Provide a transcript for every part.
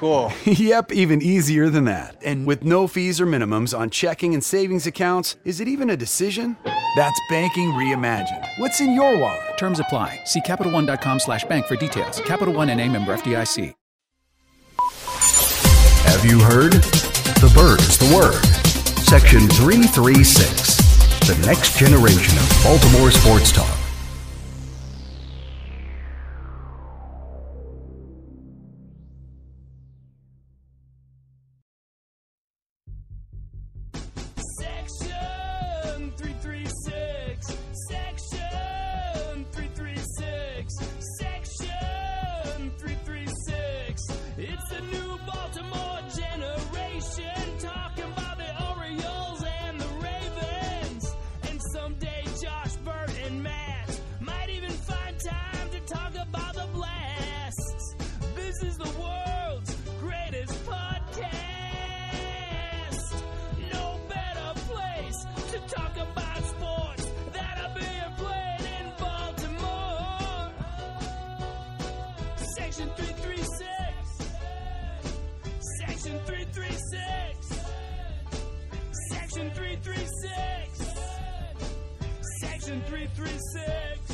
Cool. yep, even easier than that. And with no fees or minimums on checking and savings accounts, is it even a decision? That's banking reimagined. What's in your wallet? Terms apply. See CapitalOne.com slash bank for details. Capital One and a member FDIC. Have you heard? The bird is the word. Section 336. The next generation of Baltimore sports talk. Section 336. Section 336. Section 336. Section 336.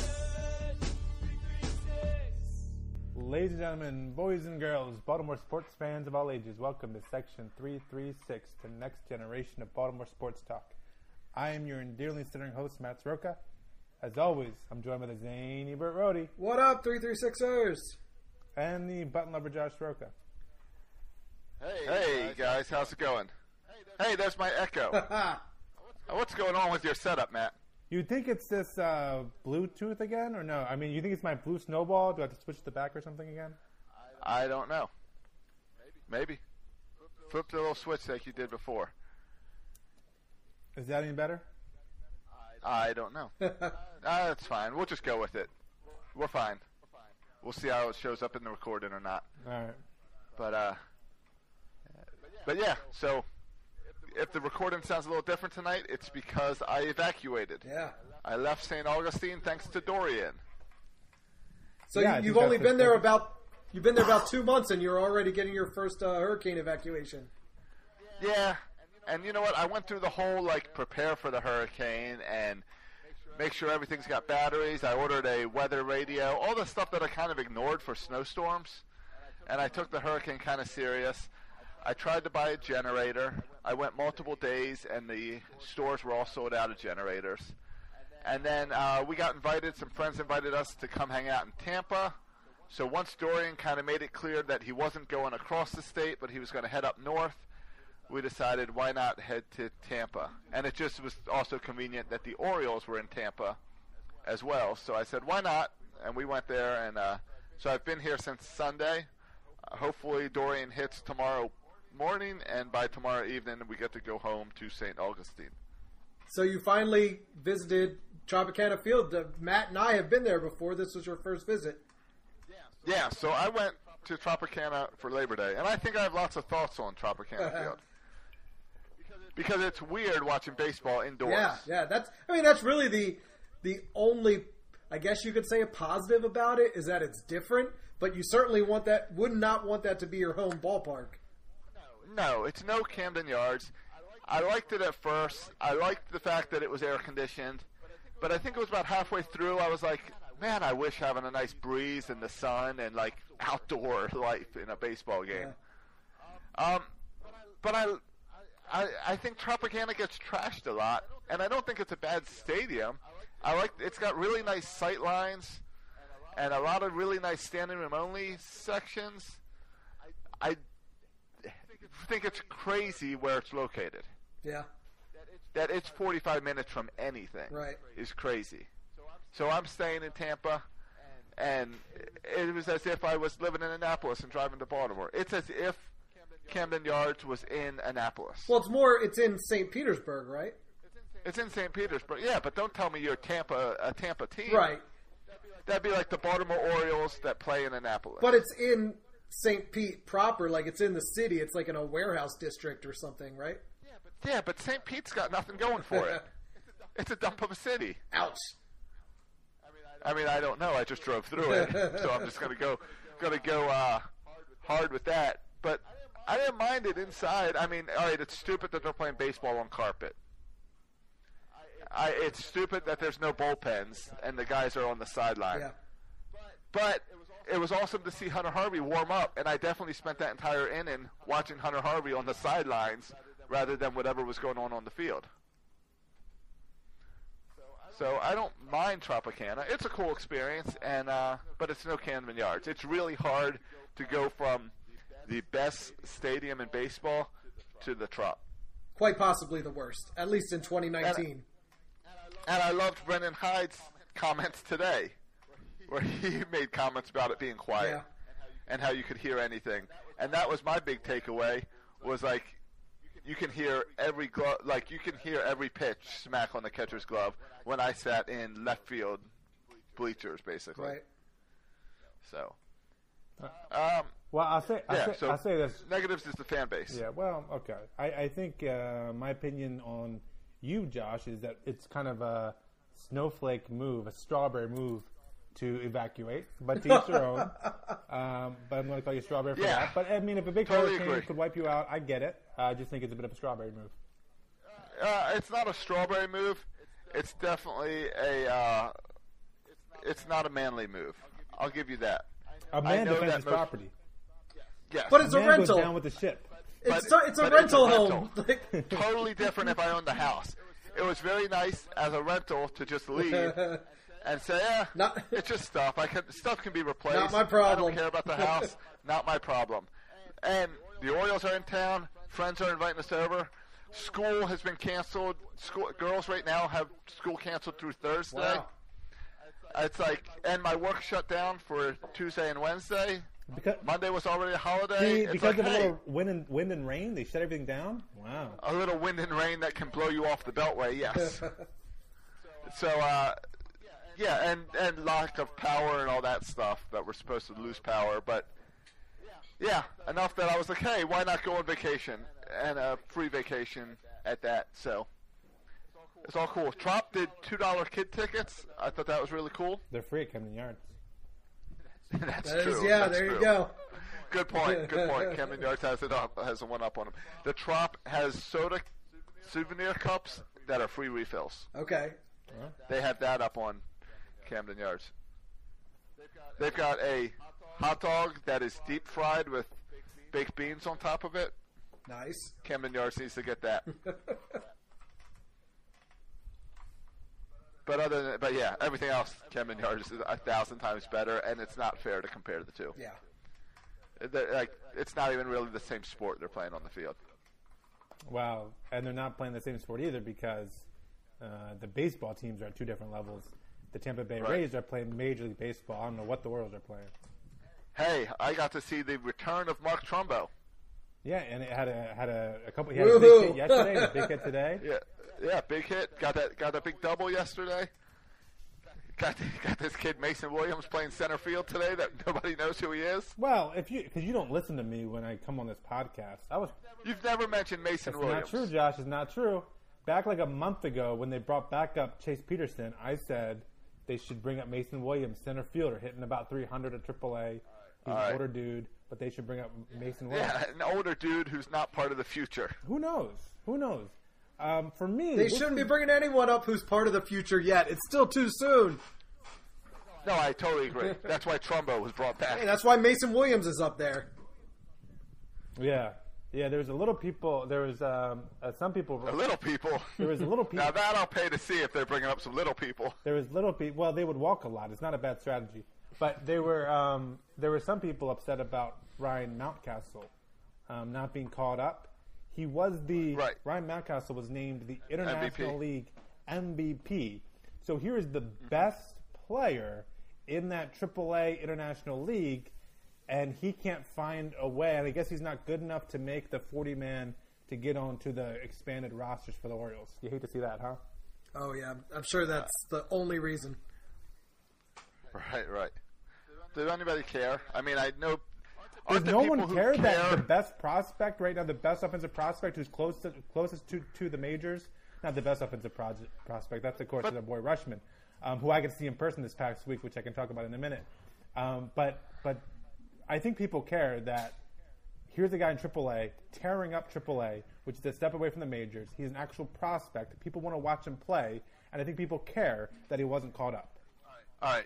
Ladies and gentlemen, boys and girls, Baltimore sports fans of all ages, welcome to Section 336, the next generation of Baltimore sports talk. I am your endearingly considering host, Matt Soroka. As always, I'm joined by the zany Bert Rohde What up, 336ers? And the button lover Josh Soroka. Hey hey guys, how's it going? Hey, there's my echo. What's going on with your setup, Matt? You think it's this uh, Bluetooth again, or no? I mean, you think it's my blue snowball? Do I have to switch the back or something again? I don't know. Maybe. Flip the little switch like you did before. Is that any better? I don't know. uh, that's fine. We'll just go with it. We're fine. We'll see how it shows up in the recording or not. All right. But uh, but yeah. So if the recording sounds a little different tonight, it's because I evacuated. Yeah. I left St. Augustine thanks to Dorian. So Yeah, you, you've only been there about you've been there about two months, and you're already getting your first uh, hurricane evacuation. Yeah, and you know what? I went through the whole like prepare for the hurricane and make sure everything's got batteries. I ordered a weather radio, all the stuff that I kind of ignored for snowstorms. And I took the hurricane kind of serious. I tried to buy a generator. I went multiple days, and the stores were all sold out of generators. And then uh, we got invited. Some friends invited us to come hang out in Tampa. So once Dorian kind of made it clear that he wasn't going across the state, but he was going to head up north, we decided why not head to Tampa. And it just was also convenient that the Orioles were in Tampa as well. So I said, why not? And we went there. And uh, so I've been here since Sunday. Uh, hopefully Dorian hits tomorrow morning, and by tomorrow evening we get to go home to St. Augustine. So you finally visited Tropicana Field. Uh, Matt and I have been there before. This was your first visit. Yeah, so I went to Tropicana for Labor Day, and I think I have lots of thoughts on Tropicana Field. Because it's weird watching baseball indoors. Yeah, yeah. That's I mean that's really the the only I guess you could say a positive about it is that it's different. But you certainly want that would not want that to be your home ballpark. No, it's no Camden Yards. I liked it at first. I liked the fact that it was air conditioned, but I think it was about halfway through. I was like, man, I wish having a nice breeze and the sun and like outdoor life in a baseball game. Um, but I, I, I think Tropicana gets trashed a lot, and I don't think it's a bad stadium. I like it's got really nice sight lines and a lot of really nice standing room only sections. I think it's crazy where it's located. Yeah. That it's 45 minutes from anything Right. is crazy. So I'm staying in Tampa, and it was as if I was living in Annapolis and driving to Baltimore. It's as if Camden Yards was in Annapolis. Well, it's more. It's in St. Petersburg, right? It's in St. Petersburg, yeah, but don't tell me you're Tampa, a Tampa team. Right. That'd be like the Baltimore Orioles that play in Annapolis. But it's in St. Pete proper, like it's in the city. It's like in a warehouse district or something, right? yeah, but yeah, but St. Pete's got nothing going for it. It's a dump of a city. Ouch. I mean, I don't know. I just drove through it, so I'm just gonna go, gonna go uh, hard with that. But I didn't mind it inside. I mean, all right, it's stupid that they're playing baseball on carpet. I, it's stupid that there's no bullpens and the guys are on the sideline. Yeah. But it was awesome to see Hunter Harvey warm up, and I definitely spent that entire inning watching Hunter Harvey on the sidelines rather than whatever was going on on the field. So I don't mind Tropicana. It's a cool experience, and uh, but it's no Camden Yards. It's really hard to go from the best stadium in baseball to the Trop. Quite possibly the worst, at least in 2019. And I loved Brandon Hyde's comments today, where he made comments about it being quiet Yeah. and how you could hear anything. And that was my big takeaway was like you can hear every glove, like you can hear every pitch smack on the catcher's glove when I sat in left field bleachers, basically. Right. So, um, Well, I'll say, I'll yeah. say, so I'll say this. negatives is the fan base. Yeah, well, okay. I, I think uh, my opinion on you, Josh, is that it's kind of a snowflake move, a strawberry move to evacuate, but to each their own. Um, but I'm going to call you strawberry for Yeah. that. But I mean, if a big Totally hurricane agree. could wipe you out, I get it. I just think it's a bit of a strawberry move. Uh, it's not a strawberry move. It's definitely a. Uh, it's not a manly move. I'll give you that. A man defends his most- property. Yes. But it's a man goes rental. down with the ship. It's but- a, it's a it's a rental rental. home. Like, totally different if I owned the house. It was very nice as a rental to just leave and say, "Yeah, Not- it's just stuff. I can stuff can be replaced. Not my problem." I don't care about the house. not my problem." And the Orioles are in town. Friends are inviting us over. School has been canceled. School girls right now have school canceled through Thursday. wow. It's like, and my work shut down for Tuesday and Wednesday. Because, Monday was already a holiday. see, because like, of a hey, little wind and, wind and rain, they shut everything down? Wow. a little wind and rain that can blow you off the beltway. Yes. so, uh, yeah, and and lack of power and all that stuff that we're supposed to lose power, but yeah, enough that I was like, hey, why not go on vacation and a free vacation at that? So. It's all cool. Trop did two dollar kid tickets. I thought that was really cool. They're free at Camden Yards. That's That is- true. yeah, That's there you go. Good point. Good point. Camden Yards has it up, has a one up on them. The Trop has soda souvenir cups that are free refills. Okay. They have that up on Camden Yards. They've got a hot dog that is deep fried with baked beans on top of it. Nice. Camden Yards needs to get that. but other than, but yeah, everything else, Camden Yards is a thousand times better, and it's not fair to compare the two. Yeah. They're, like, it's not even really the same sport they're playing on the field. Wow. And they're not playing the same sport either because uh, the baseball teams are at two different levels. The Tampa Bay Right. Rays are playing Major League Baseball. I don't know what the Orioles are playing. Hey, I got to see the return of Mark Trumbo. Yeah, and it had a had a, a couple. He had a big hit yesterday, and a big hit today. Yeah, yeah, big hit. Got that, got that big double yesterday. Got got this kid Mason Williams playing center field today that nobody knows who he is. Well, if you because you don't listen to me when I come on this podcast, I was. You've never mentioned Mason It's Williams. not true, Josh. It's not true. Back like a month ago, when they brought back up Chase Peterson, I said they should bring up Mason Williams, center fielder, hitting about 300 at AAA. He's All an right. older dude, but they should bring up Mason Williams. Yeah, an older dude who's not part of the future. Who knows? Who knows? Um, for me, They shouldn't be bringing anyone up who's part of the future yet. It's still too soon. No, I totally agree. That's why Trumbo was brought back. Hey, that's why Mason Williams is up there. Yeah, yeah. There was a little people. There was um, uh, some people. The little people. There was a little people. Now that I'll pay to see if they're bringing up some little people. There was little people. Well, they would walk a lot. It's not a bad strategy. But they were um, there were some people upset about Ryan Mountcastle um, not being called up. He was the Right. Ryan Mountcastle was named the International MVP. League MVP. So here is the best player in that AAA International League, and he can't find a way. And I guess he's not good enough to make the 40 man to get onto the expanded rosters for the Orioles. You hate to see that, huh? Oh yeah, I'm sure that's the only reason. Right, right. Does anybody care? I mean, I know. Does no one who care, that care? the best prospect right now, the best offensive prospect who's close closest to, to the majors, not the best offensive prospect, that's of course But- the boy Rutschman, um, who I to see in person this past week, which I can talk about in a minute. Um, but but I think people care that here's a guy in AAA tearing up AAA, which is a step away from the majors. He's an actual prospect. People want to watch him play, and I think people care that he wasn't called up. All right.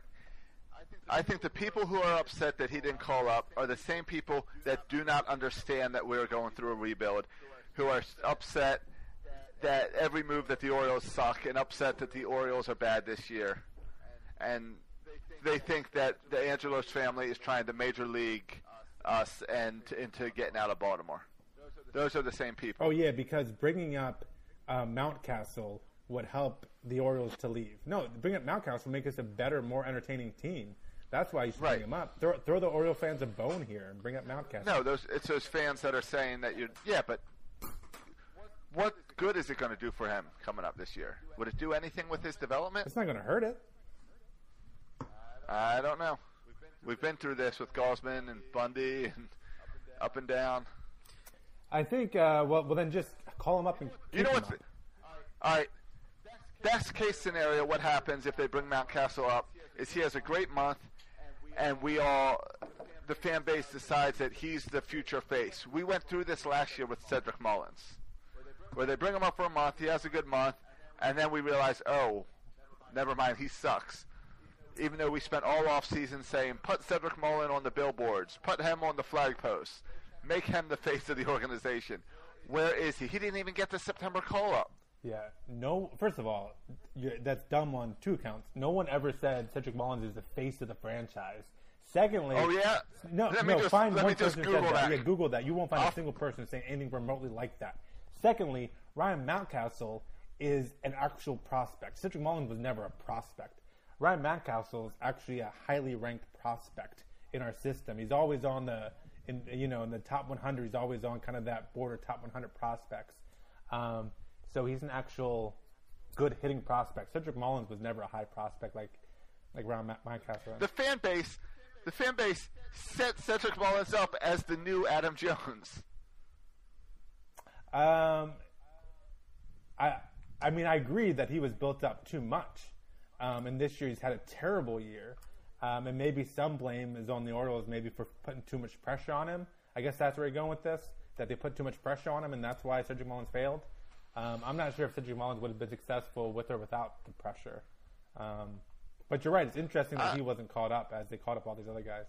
I think the people who are upset that he didn't call up are the same people that do not understand that we're going through a rebuild, who are upset that every move that the Orioles suck and upset that the Orioles are bad this year. And they think that the Angelos family is trying to major league us and into getting out of Baltimore. Those are the same people. Oh yeah, because bringing up uh, Mountcastle would help the Orioles to leave. No, bring up Mountcastle would make us a better, more entertaining team. That's why you should Right. bring him up. Throw, throw the Oriole fans a bone here and bring up Mountcastle. No, those it's those fans that are saying that you're yeah, but what good is it going to do for him coming up this year? Would it do anything with his development? it's not going to hurt it. I don't know. We've been through this with Gausman and Bundy and up and down. I think. Uh, well, well, then just call him up and You know what's up. all right? Best case scenario, what happens if they bring Mountcastle up is he has a great month, and we all, the fan base decides that he's the future face. We went through this last year with Cedric Mullins, where they bring him up for a month, he has a good month, and then we realize, oh, never mind, he sucks. Even though we spent all off season saying, put Cedric Mullen on the billboards, put him on the flag posts, make him the face of the organization. Where is he? He didn't even get the September call up. Yeah. No. First of all, that's dumb on two counts. No one ever said Cedric Mullins is the face of the franchise. Secondly, Oh, yeah? no, Let me no. just- find let one me just person Google said that. that. Yeah, Google that. You won't find I'll- a single person saying anything remotely like that. Secondly, Ryan Mountcastle is an actual prospect. Cedric Mullins was never a prospect. Ryan Mountcastle is actually a highly ranked prospect in our system. He's always on the, in you know, in the top 100. He's always on kind of that border top 100 prospects. Um, so he's an actual good hitting prospect. Cedric Mullins was never a high prospect like like Ma- Mountcastle. The fan base, the fan base set Cedric Mullins up as the new Adam Jones. Um, I I mean I agree that he was built up too much, um, and this year he's had a terrible year, um, and maybe some blame is on the Orioles maybe for putting too much pressure on him. I guess that's where you're going with this, that they put too much pressure on him, and that's why Cedric Mullins failed. Um, I'm not sure if Cedric Mullins would have been successful with or without the pressure. Um, but you're right; it's interesting that he wasn't caught up as they caught up all these other guys.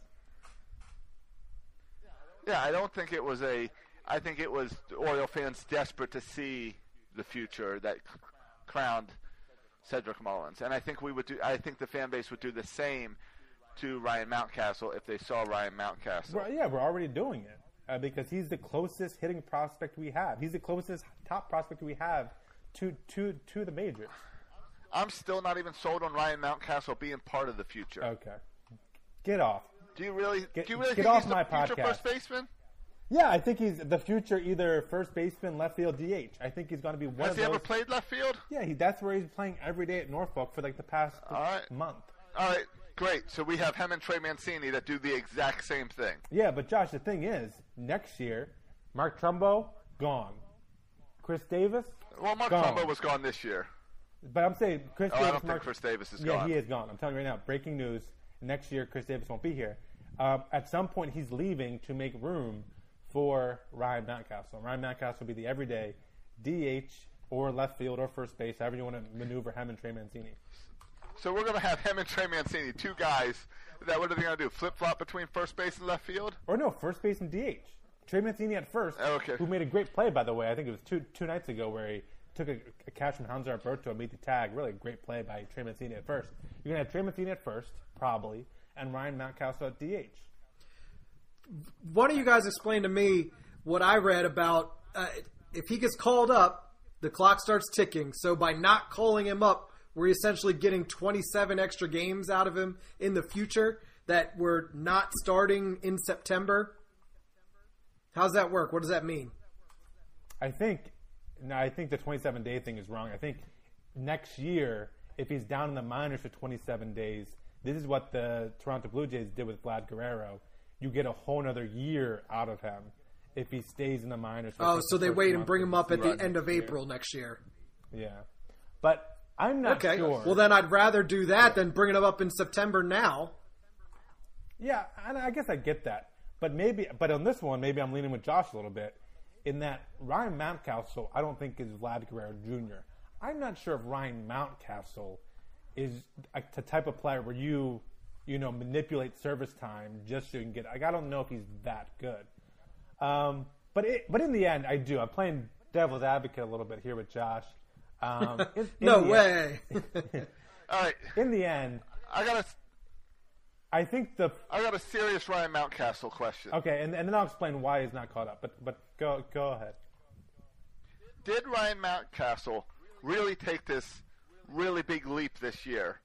Yeah, I don't think it was a. I think it was Oriole fans desperate to see the future that crowned Cedric Mullins, and I think we would do. I think the fan base would do the same to Ryan Mountcastle if they saw Ryan Mountcastle. Well, yeah, we're already doing it uh, because he's the closest hitting prospect we have. He's the closest top prospect we have to to to the majors. I'm still not even sold on Ryan Mountcastle being part of the future. Okay, get off. Do you really? Get- do you really get think off he's the my future podcast. first baseman? Yeah, I think he's the future, either first baseman, left field, DH. I think he's going to be one of the best. Has he those. ever played left field? Yeah, he, that's where he's playing every day at Norfolk for like the past All right. month. All right, great. So we have him and Trey Mancini that do the exact same thing. Yeah, but Josh, the thing is, next year, Mark Trumbo gone, Chris Davis. Well, Mark gone. Trumbo was gone this year. But I'm saying Chris Oh, I Davis. don't think Chris Davis is yeah, gone. Yeah, he is gone. I'm telling you right now. Breaking news: next year, Chris Davis won't be here. Um, at some point, he's leaving to make room for Ryan Mountcastle. Ryan Mountcastle will be the everyday DH or left field or first base, however you want to maneuver him and Trey Mancini. So we're going to have him and Trey Mancini, two guys. That what are they going to do? Flip flop between first base and left field? Or no, first base and DH. Trey Mancini at first, Okay. who made a great play, by the way. I think it was two two nights ago where he took a, a catch from Hanser Alberto and made the tag. Really great play by Trey Mancini at first. You're going to have Trey Mancini at first, probably, and Ryan Mountcastle at DH. Why don't you guys explain to me what I read about uh, if he gets called up, the clock starts ticking. So by not calling him up, we're essentially getting 27 extra games out of him in the future that we're not starting in September. How's that work? What does that mean? I think no, I think the 27 day thing is wrong. I think next year, if he's down in the minors for 27 days, this is what the Toronto Blue Jays did with Vlad Guerrero. You get a whole other year out of him if he stays in the minors. For Oh, so they wait and bring him up at the end of next year. April next year. Yeah, but I'm not Okay. sure. Well, then I'd rather do that than bringing him up in September now. Yeah, and I guess I get that. But maybe, but on this one, maybe I'm leaning with Josh a little bit in that Ryan Mountcastle, I don't think is Vlad Guerrero Jr. I'm not sure if Ryan Mountcastle is a, the type of player where you, you know, manipulate service time just so you can get. Like, I don't know if he's that good. Um, but it, but in the end, I do. I'm playing devil's advocate a little bit here with Josh. Um, in- in No the way. All right, in the end, I got a I think the I got a serious Ryan Mountcastle question. okay, and, and then I'll explain why he's not caught up. But but go go ahead. Did Ryan Mountcastle really take this really big leap this year,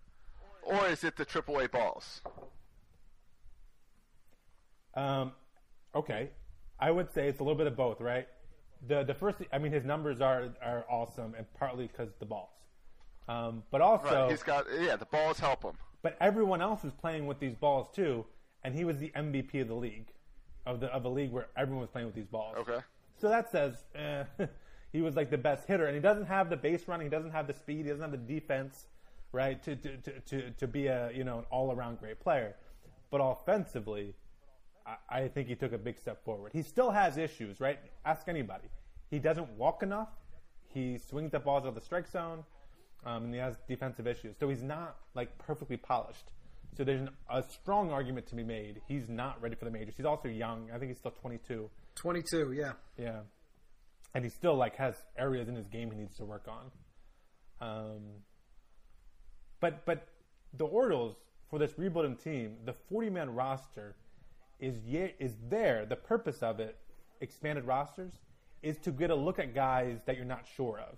or is it the AAA balls? Um, okay, I would say it's a little bit of both, right? The the first, I mean, his numbers are are awesome, and partly because the balls, um, but also, Right, he's got yeah, the balls help him. but everyone else is playing with these balls too, and he was the MVP of the league, of the of a league where everyone was playing with these balls. Okay. So that says eh, he was like the best hitter, and he doesn't have the base running, he doesn't have the speed, he doesn't have the defense, right? To to to to, to be a you know an all around great player, but offensively, I, I think he took a big step forward. He still has issues, right? Ask anybody. He doesn't walk enough. He swings the balls out of the strike zone, um, and he has defensive issues. So he's not like perfectly polished. So there's an, a strong argument to be made. He's not ready for the majors. He's also young. I think he's still 22. 22, yeah. Yeah, and he still like has areas in his game he needs to work on. Um, but but the Orioles for this rebuilding team, the 40 man roster is ye- is there. The purpose of it, expanded rosters, is to get a look at guys that you're not sure of.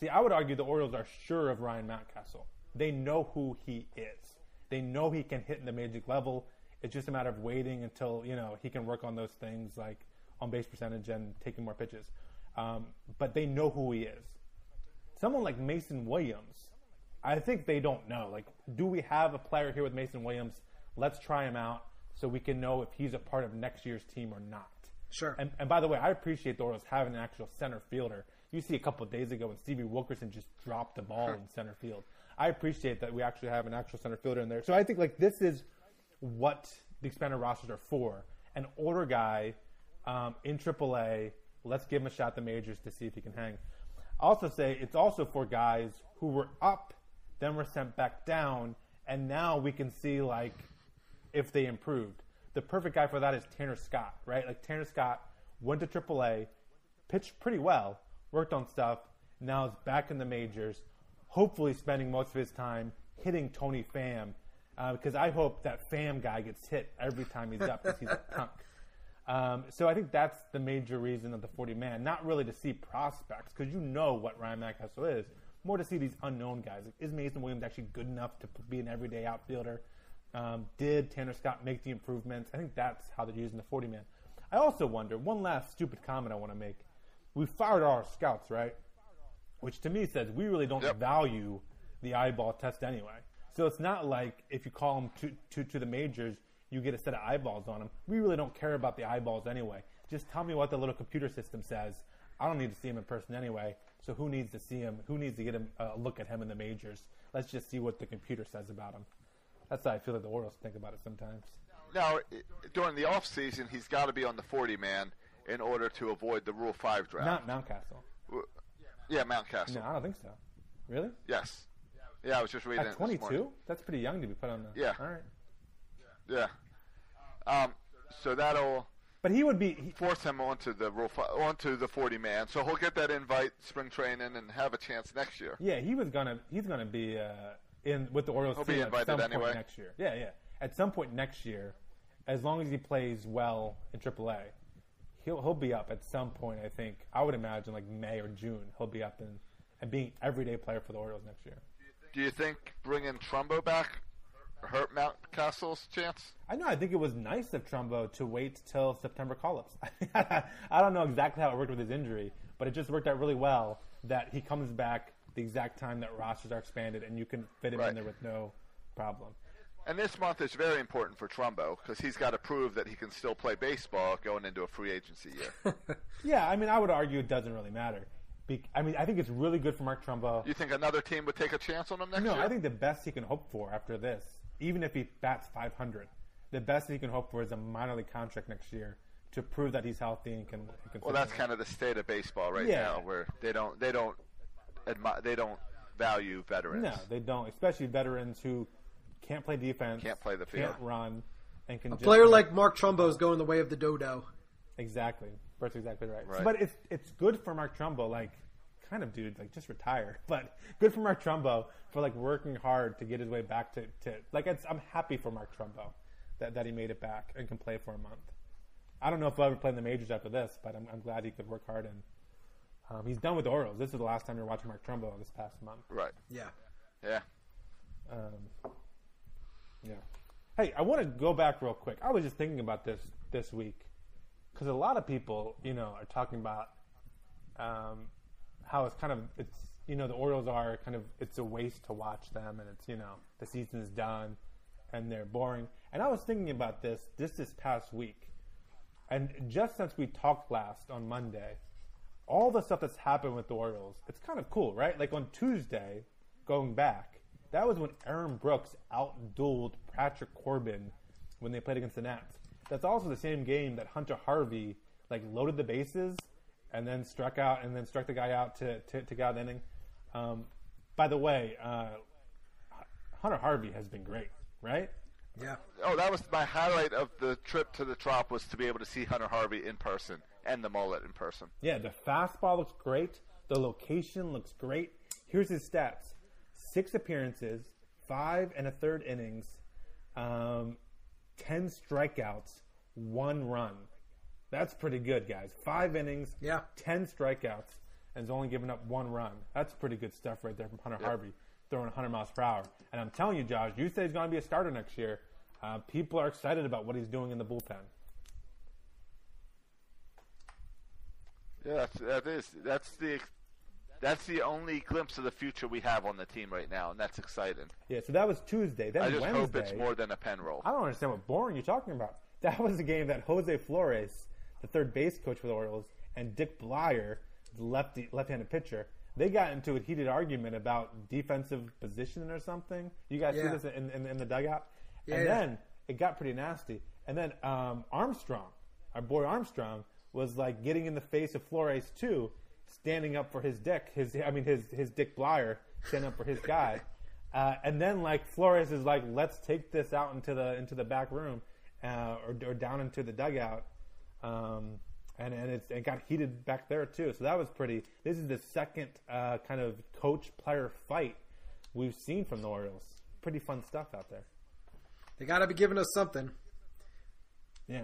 See, I would argue the Orioles are sure of Ryan Mountcastle. They know who he is. They know he can hit the major level. It's just a matter of waiting until you know he can work on those things like on base percentage and taking more pitches. Um, but they know who he is. Someone like Mason Williams, I think they don't know. Like, do we have a player here with Mason Williams? Let's try him out so we can know if he's a part of next year's team or not. Sure. And, and by the way, I appreciate the Orioles having an actual center fielder. You see a couple of days ago when Stevie Wilkerson just dropped the ball in center field. I appreciate that we actually have an actual center fielder in there. So I think like this is what the expanded rosters are for. An older guy um, in AAA. Let's give him a shot at the majors to see if he can hang. I also say it's also for guys who were up, then were sent back down, and now we can see like if they improved. The perfect guy for that is Tanner Scott, right? Like Tanner Scott went to AAA, pitched pretty well, worked on stuff, now is back in the majors, hopefully spending most of his time hitting Tommy Pham, uh, because I hope that Pham guy gets hit every time he's up because he's a punk. Um, so I think that's the major reason of the 40 man, not really to see prospects because you know what Ryan Mountcastle is, more to see these unknown guys. Like, is Mason Williams actually good enough to be an everyday outfielder? Um, did Tanner Scott make the improvements? I think that's how they're using the 40 man. I also wonder one last stupid comment I want to make. We fired all our scouts, right? Which to me says we really don't Yep. value the eyeball test anyway. So it's not like if you call them to, to, to the majors, you get a set of eyeballs on them. We really don't care about the eyeballs anyway. Just tell me what the little computer system says. I don't need to see him in person anyway. So who needs to see him? Who needs to get him a look at him in the majors? Let's just see what the computer says about him. That's how I feel like the Orioles think about it sometimes. Now, during the off season, he's got to be on the 40 man in order to avoid the Rule 5 draft. Not Mountcastle. yeah, Mountcastle. No, I don't think so. Really? Yes. Yeah, I was just reading At it this morning. 22? That's pretty young to be put on the. Yeah. All right. Yeah. Um, so that'll But he would be. He, force him onto the rule fi- onto the 40 man. So he'll get that invite spring training and have a chance next year. yeah, he was gonna. He's gonna be uh, in with the Orioles He'll be team at invited some point anyway. next year. Yeah, yeah. at some point next year, as long as he plays well in AAA, he'll he'll be up at some point. I think I would imagine like May or June he'll be up and and being everyday player for the Orioles next year. Do you think bringing Trumbo back hurt Mountcastle's chance? I know. I think it was nice of Trumbo to wait till September call-ups. I don't know exactly how it worked with his injury, but it just worked out really well that he comes back the exact time that rosters are expanded, and you can fit him Right. in there with no problem. And this month is very important for Trumbo because he's got to prove that he can still play baseball going into a free agency year. Yeah, I mean, I would argue it doesn't really matter. Be- I mean, I think it's really good for Mark Trumbo. you think another team would take a chance on him next No, year? No, I think the best he can hope for after this, even if he bats 500, the best he can hope for is a minor league contract next year to prove that he's healthy and can. can Well, that's in. kind of the state of baseball right Yeah. now, where they don't they don't admi- they don't value veterans. No, they don't. Especially veterans who can't play defense, Can't play the field. can't run, and can A just player like Mark Trumbo is going the way of the dodo. exactly. Bert's exactly right. Right. But it's it's good for Mark Trumbo. Like, kind of dude, like just retire. But good for Mark Trumbo for like working hard to get his way back to, to like. It's, I'm happy for Mark Trumbo that that he made it back and can play for a month. I don't know if he'll ever play in the majors after this, but I'm, I'm glad he could work hard and. Um, he's done with the Orioles. This is the last time you're watching Mark Trumbo this past month. Right. Yeah. Yeah. Um, yeah. Hey, I want to go back real quick. I was just thinking about this this week because a lot of people, you know, are talking about um, how it's kind of it's you know the Orioles are kind of it's a waste to watch them and it's you know the season's done and they're boring. And I was thinking about this just this past week, and just since we talked last on Monday, all the stuff that's happened with the Orioles, it's kind of cool, right? Like on Tuesday, going back, that was when Aaron Brooks outdueled Patrick Corbin when they played against the Nats. That's also the same game that Hunter Harvey like loaded the bases and then struck out and then struck the guy out to to, to get out the inning. Um, by the way, uh, Hunter Harvey has been great, right? Yeah. Oh, that was my highlight of the trip to the Trop was to be able to see Hunter Harvey in person and the mullet in person. Yeah, the fastball looks great. The location looks great. Here's his stats: six appearances, five and a third innings, um, ten strikeouts, one run. That's pretty good, guys. Five innings, Yeah. ten strikeouts, and has only given up one run. That's pretty good stuff right there from Hunter Harvey, throwing 100 miles per hour. And I'm telling you, Josh, you say he's going to be a starter next year. Uh, people are excited about what he's doing in the bullpen. Yeah, that's, that is. That's the that's the only glimpse of the future we have on the team right now, and that's exciting. Yeah, so that was Tuesday. Then I just Wednesday, hope it's more than a pen role. I don't understand what boring you're talking about. That was a game that Jose Flores, the third base coach for the Orioles, and Dick Bleier, the lefty left-handed pitcher, they got into a heated argument about defensive position or something. You guys see this in, in, in the dugout? Yeah, and yeah. then it got pretty nasty. And then um, Armstrong, our boy Armstrong, was like getting in the face of Flores too, standing up for his dick. His, I mean, his his Dick Bleier standing up for his guy. Uh, and then like Flores is like, let's take this out into the into the back room, uh, or, or down into the dugout. Um, and and it's, it got heated back there too. So that was pretty. This is the second uh, kind of coach player fight we've seen from the Orioles. Pretty fun stuff out there. They got to be giving us something. Yeah.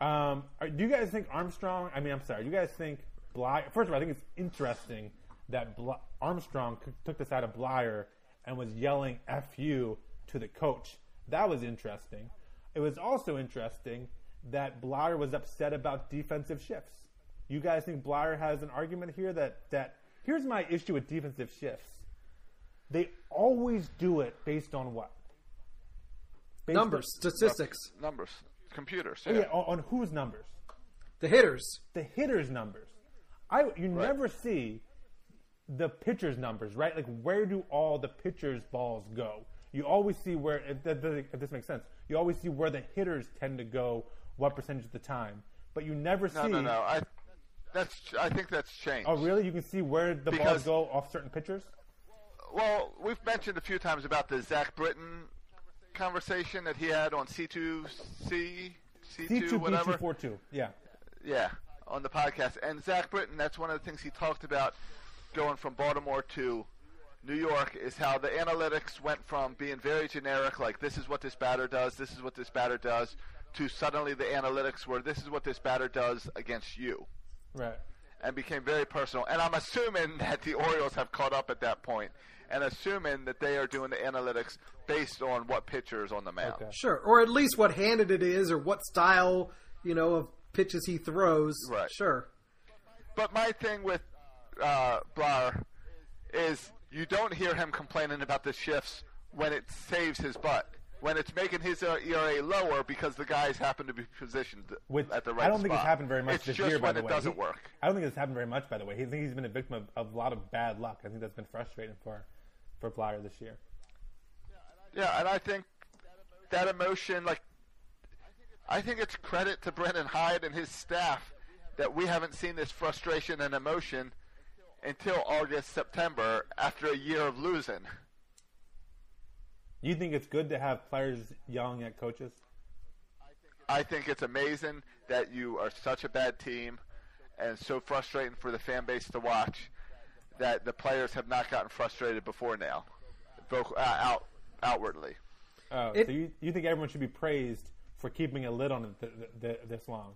Um, are, do you guys think Armstrong? I mean, I'm sorry. Do You guys think Bly? First of all, I think it's interesting that Bly, Armstrong c- took the side of Bleier and was yelling "f you" to the coach. That was interesting. It was also interesting that Bleier was upset about defensive shifts. You guys think Bleier has an argument here that that here's my issue with defensive shifts. They always do it based on what? Based Numbers, statistics, Numbers, computers. on, Yeah. yeah, on, on whose numbers? the hitters. the hitter's numbers. I you never see the pitcher's numbers, right? Like where do all the pitcher's balls go? You always see where if, that- that- if this makes sense. You always see where the hitters tend to go, what percentage of the time, but you never No, see. no, no. no. I that's I think that's changed. Oh, really? You can see where the balls go off certain pitchers. Well, we've mentioned a few times about the Zach Britton conversation that he had on C2C, C2, C two whatever. two four two. Yeah. Yeah, on the podcast. And Zach Britton, that's one of the things he talked about going from Baltimore to New York is how the analytics went from being very generic, like this is what this batter does, this is what this batter does, to suddenly the analytics where this is what this batter does against you, Right. and became very personal. And I'm assuming that the Orioles have caught up at that point, and assuming that they are doing the analytics based on what pitcher is on the mound. Okay. Sure, or at least what handed it is, or what style you know of pitches he throws. Right. Sure. But my thing with uh, Blar is you don't hear him complaining about the shifts when it saves his butt. When it's making his uh, ERA lower because the guys happen to be positioned Which at the right I don't think it's happened very much It's this just year. By when the it way, doesn't He- work. I don't think it's happened very much. By the way, I think he's been a victim of, of a lot of bad luck. I think that's been frustrating for for Bleier this year. Yeah, and I think that emotion, like, I think it's credit to Brandon Hyde and his staff that we haven't seen this frustration and emotion until August, September, after a year of losing. You think it's good to have players yelling at coaches? I think it's amazing that you are such a bad team and so frustrating for the fan base to watch that the players have not gotten frustrated before now, voc- uh, out outwardly. Oh, It- so you, you think everyone should be praised for keeping a lid on it th- th- th- this long?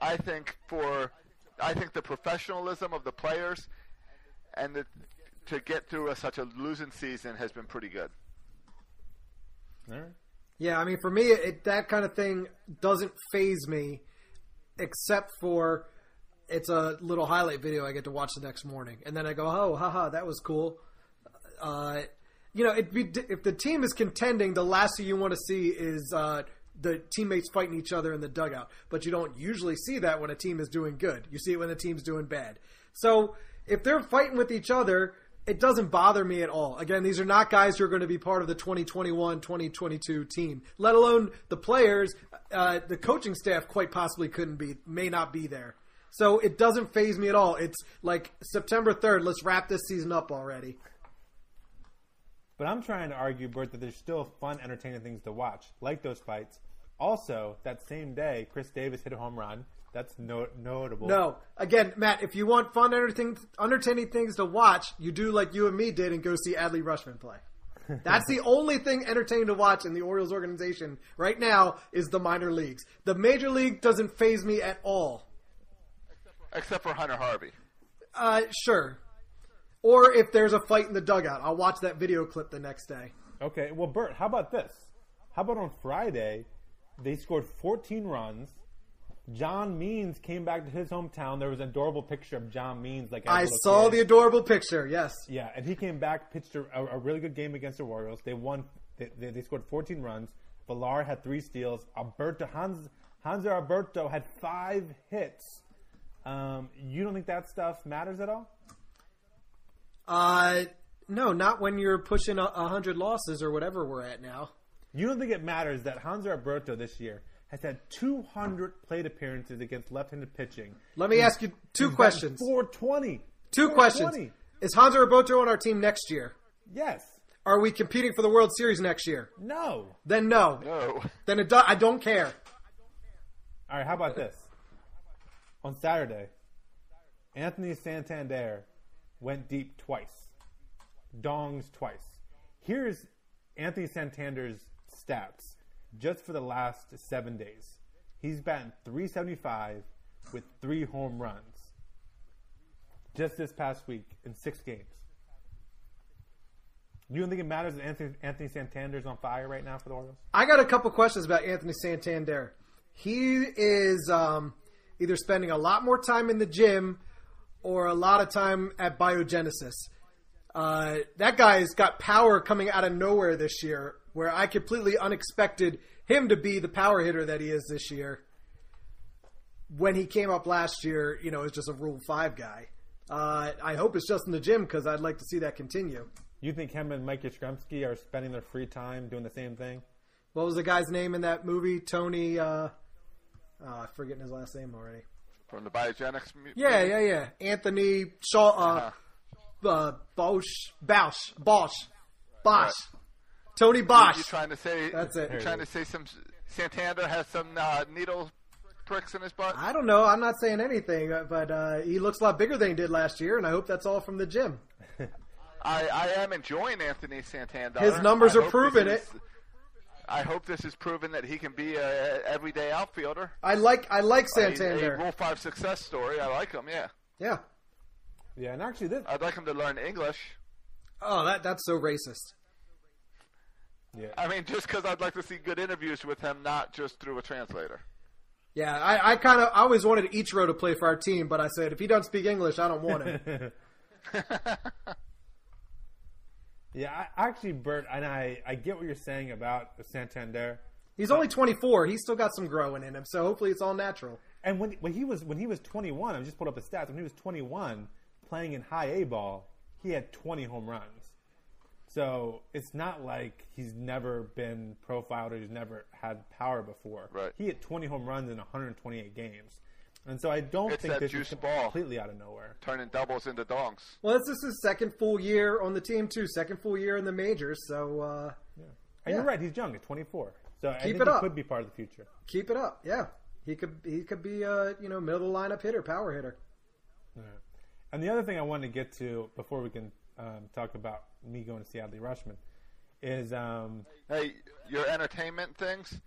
I think for I think the professionalism of the players and the, to get through a, such a losing season has been pretty good. All right. Yeah, I mean, for me, it, that kind of thing doesn't faze me, except for it's a little highlight video I get to watch the next morning, and then I go, "Oh, haha, that was cool." Uh, you know, be, if the team is contending, the last thing you want to see is uh, the teammates fighting each other in the dugout. But you don't usually see that when a team is doing good. You see it when the team's doing bad. So if they're fighting with each other, it doesn't bother me at all. Again, these are not guys who are going to be part of the 2021 2022 team, let alone the players. Uh, the coaching staff quite possibly couldn't be, may not be there. So it doesn't faze me at all. It's like September 3rd, let's wrap this season up already. But I'm trying to argue, Bert, that there's still fun, entertaining things to watch, like those fights. Also, that same day, Chris Davis hit a home run. That's no- notable. No, again, Matt, if you want fun, entertaining, entertaining things to watch, you do like you and me did and go see Adley Rutschman play. That's the only thing entertaining to watch in the Orioles organization right now is the minor leagues. The major league doesn't faze me at all. Except for Hunter Harvey. Uh, sure. Or if there's a fight in the dugout, I'll watch that video clip the next day. Okay, well, Bert, how about this? How about on Friday, they scored 14 runs. John Means came back to his hometown. There was an adorable picture of John Means. Like as a I little saw kid. the adorable picture. Yes. Yeah, and he came back, pitched a, a, a really good game against the Royals. They won. They, they, they scored 14 runs. Villar had three steals. Alberto Hans Hanser Alberto had five hits. Um, you don't think that stuff matters at all? Uh, no, not when you're pushing a, a hundred losses or whatever we're at now. You don't think it matters that Hanser Alberto this year has had 200 plate appearances against left-handed pitching. Let me ask you two questions. 420. Two 420. questions. Is Hanser Roboto on our team next year? Yes. Are we competing for the World Series next year? No. Then no. No. Then it do- I don't care. All right, how about this? On Saturday, Anthony Santander went deep twice. Dongs twice. Here's Anthony Santander's stats just for the last seven days. He's batting 375 with three home runs just this past week in six games. You don't think it matters that Anthony, Anthony Santander's on fire right now for the Orioles? I got a couple questions about Anthony Santander. He is um, either spending a lot more time in the gym or a lot of time at biogenesis. Uh, that guy's got power coming out of nowhere this year, where I completely unexpected him to be the power hitter that he is this year. When he came up last year, you know, as just a Rule Five guy. Uh, I hope it's just in the gym because I'd like to see that continue. You think him and Mike Yastrzemski are spending their free time doing the same thing? What was the guy's name in that movie? Tony. Uh, I'm forgetting his last name already. From the Biogenics. mu- Yeah, yeah, yeah. Anthony Shaw. Uh, uh, Bosch. Bosch. Bosch. Bosch. Tony Bosch. You're trying to say? That's it. You're trying to say some Santander has some uh, needle pricks in his butt. I don't know. I'm not saying anything, uh, but uh, he looks a lot bigger than he did last year, and I hope that's all from the gym. I, I am enjoying Anthony Santander. His numbers I are proving it. is- I hope this is proven that he can be a everyday outfielder. I like I like A- A, Rule Five success story. I like him. Yeah, Yeah. Yeah, and actually, this. I'd like him to learn English. Oh, that that's so racist. Yeah. I mean, just because I'd like to see good interviews with him, not just through a translator. Yeah, I, I kind of I always wanted Ichiro to play for our team, but I said if he doesn't speak English, I don't want him. Yeah, I, actually, Bert, and I, I get what you're saying about Santander. He's only 24. He's still got some growing in him, so hopefully it's all natural. And when, when he was when he was 21, I just pulled up the stats. When he was 21, playing in high A ball, he had 20 home runs. So it's not like he's never been profiled or he's never had power before. Right. He hit 20 home runs in 128 games, and so I don't It's think that this juice is ball. completely out of nowhere. Turning doubles into donks. Well, this is his second full year on the team too. Second full year in the majors, so uh, And Yeah. you're right, he's young He's 24. So I think it he up. could be part of the future. keep it up. Yeah, he could he could be a you know middle lineup hitter, power hitter. And the other thing I wanted to get to before we can um, talk about me going to see Adley Rutschman is um, Hey, your entertainment things?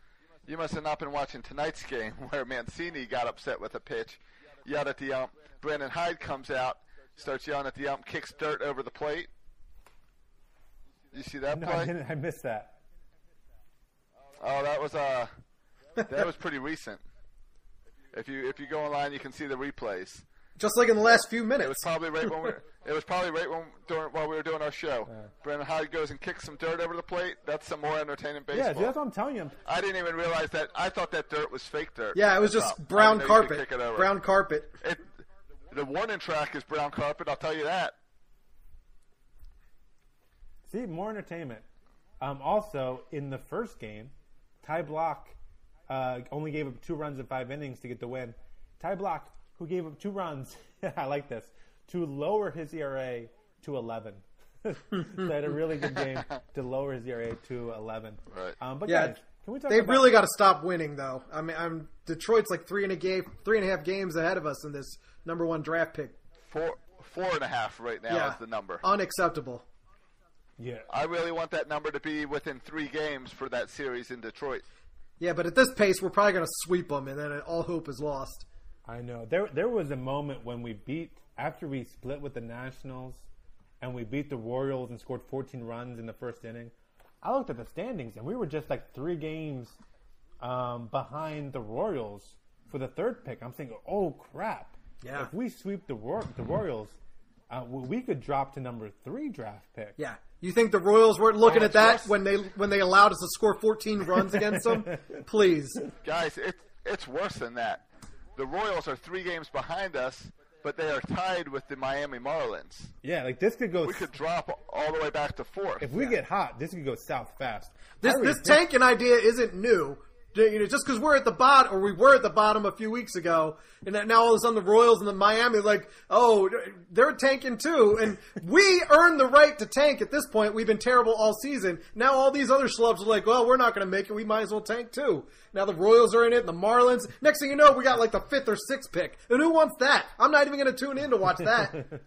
You must have not been watching tonight's game where Mancini got upset with a pitch, yelled at the ump. Brandon Hyde comes out, starts yelling at the ump, kicks dirt over the plate. You see that no, I play? didn't. I missed that. Oh, that was uh, that was pretty recent. If you if you go online, you can see the replays. Just like in the last few minutes. It was minutes. probably right when we it was probably right when during while we were doing our show. Brandon Hyde goes and kicks some dirt over the plate. That's some more entertaining baseball. Yeah, see, that's what I'm telling you. I didn't even realize that. I thought that dirt was fake dirt. yeah, it was just thought- I brown didn't know you could carpet. kick it over. Brown carpet. It, the warning track is brown carpet. I'll tell you that. See, more entertainment. Um, also, in the first game, Ty Blach uh, only gave up two runs in five innings to get the win. Ty Blach, who gave up two runs, I like this, to lower his ERA to 11. so had a really good game to lower his ERA to 11. Right. Um, but Yeah, guys, can we talk They've about really got to stop winning, though. I mean, I'm Detroit's like three and a game, three and a half games ahead of us in this number one draft pick. Four four and a half right now yeah, is the number. Unacceptable. Yeah. I really want that number to be within three games for that series in Detroit. Yeah, but at this pace, we're probably going to sweep them, and then all hope is lost. I know. There there was a moment when we beat after we split with the Nationals and we beat the Royals and scored 14 runs in the first inning. I looked at the standings and we were just like three games um, behind the Royals for the third pick. I'm thinking, oh crap! Yeah. If we sweep the Roy- the Royals, uh, we we could drop to number three draft pick. Yeah, you think the Royals weren't looking Oh, at that trust- when they when they allowed us to score 14 runs against them? Please. Guys, it's it's worse than that. The Royals are three games behind us, but they are tied with the Miami Marlins. Yeah, like this could go. We could drop all the way back to fourth. if we get hot, this could go south fast. This this tanking idea isn't new. You know, just because we're at the bottom, or we were at the bottom a few weeks ago, and then now all of a sudden the Royals and the Miami like, oh, they're tanking too, and we earned the right to tank at this point. We've been terrible all season. Now all these other schlubs are like, well, we're not going to make it. We might as well tank too. Now the Royals are in it, and the Marlins. Next thing you know, we got like the fifth or sixth pick, and who wants that? I'm not even going to tune in to watch that.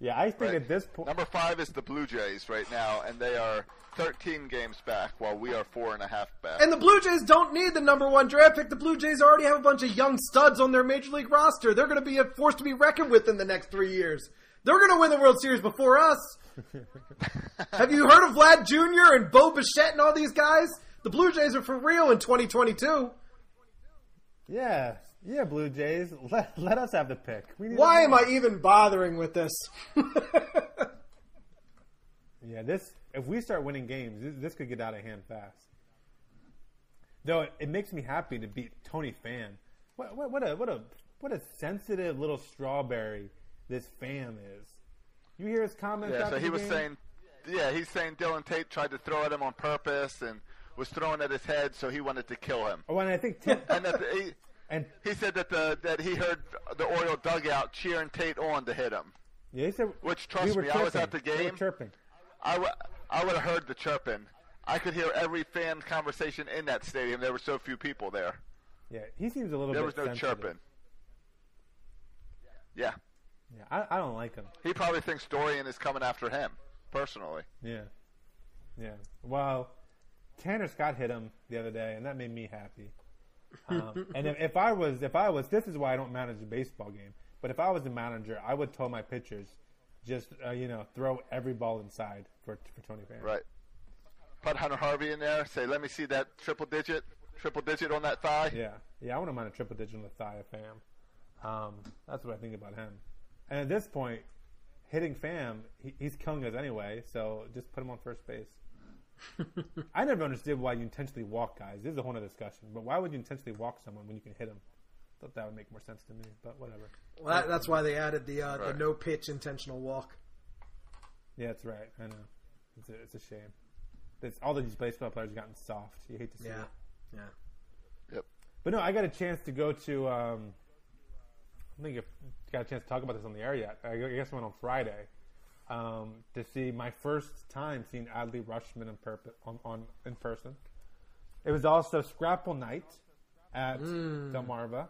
Yeah, I think Right. at this point. Number five is the Blue Jays right now, and they are 13 games back, while we are four and a half back. And the Blue Jays don't need the number one draft pick. The Blue Jays already have a bunch of young studs on their major league roster. They're going to be a force to be reckoned with in the next three years. They're going to win the World Series before us. have you heard of Vlad Jr. and Bo Bichette and all these guys? The Blue Jays are for real in 2022. Yeah, yeah, Blue Jays. Let, let us have the pick. We need Why am I even bothering with this? Yeah, this. If we start winning games, this, this could get out of hand fast. Though it, it makes me happy to beat Tommy Pham. What, what, what a what a what a sensitive little strawberry this fan is. You hear his comments? yeah, so he was game? saying, yeah, he's saying Dylan Tate tried to throw at him on purpose and was throwing at his head, so he wanted to kill him. Oh, and I think Tim, And that he, and he said that the that he heard the Oriole dugout cheering Tate on to hit him. yeah, he said, Which, trust we me, I was at the game. chirping. I, w- I would have heard the chirping. I could hear every fan conversation in that stadium. There were so few people there. Yeah, he seems a little bit There was no sensitive. chirping. Yeah. Yeah, I, I don't like him. He probably thinks Dorian is coming after him personally. Yeah, yeah. Well, Tanner Scott hit him the other day, and that made me happy. Um, and if, if I was, if I was, this is why I don't manage a baseball game. But if I was the manager, I would tell my pitchers, just uh, you know, throw every ball inside for for Tommy Pham. Right. Put Hunter Harvey in there. Say, let me see that triple digit, triple digit on that thigh. Yeah, yeah. I wouldn't mind a triple digit on the thigh of Pham. Um, that's what I think about him. And at this point, hitting Pham, he, he's killing us anyway. So just put him on first base. I never understood why you intentionally walk guys. This is a whole other discussion. But why would you intentionally walk someone when you can hit them? Thought that would make more sense to me. But whatever. Well, that, that's why they added the uh, Right. the no pitch intentional walk. Yeah, that's right. I know. It's a, it's a shame. It's, all these baseball players have gotten soft. You hate to see Yeah, it. yeah. Yep. But no, I got a chance to go to. Um, I think I got a chance to talk about this on the air yet. I guess I went on Friday um, to see my first time seeing Adley Rutschman in, perp- on, on in person. It was also Scrapple night at Delmarva,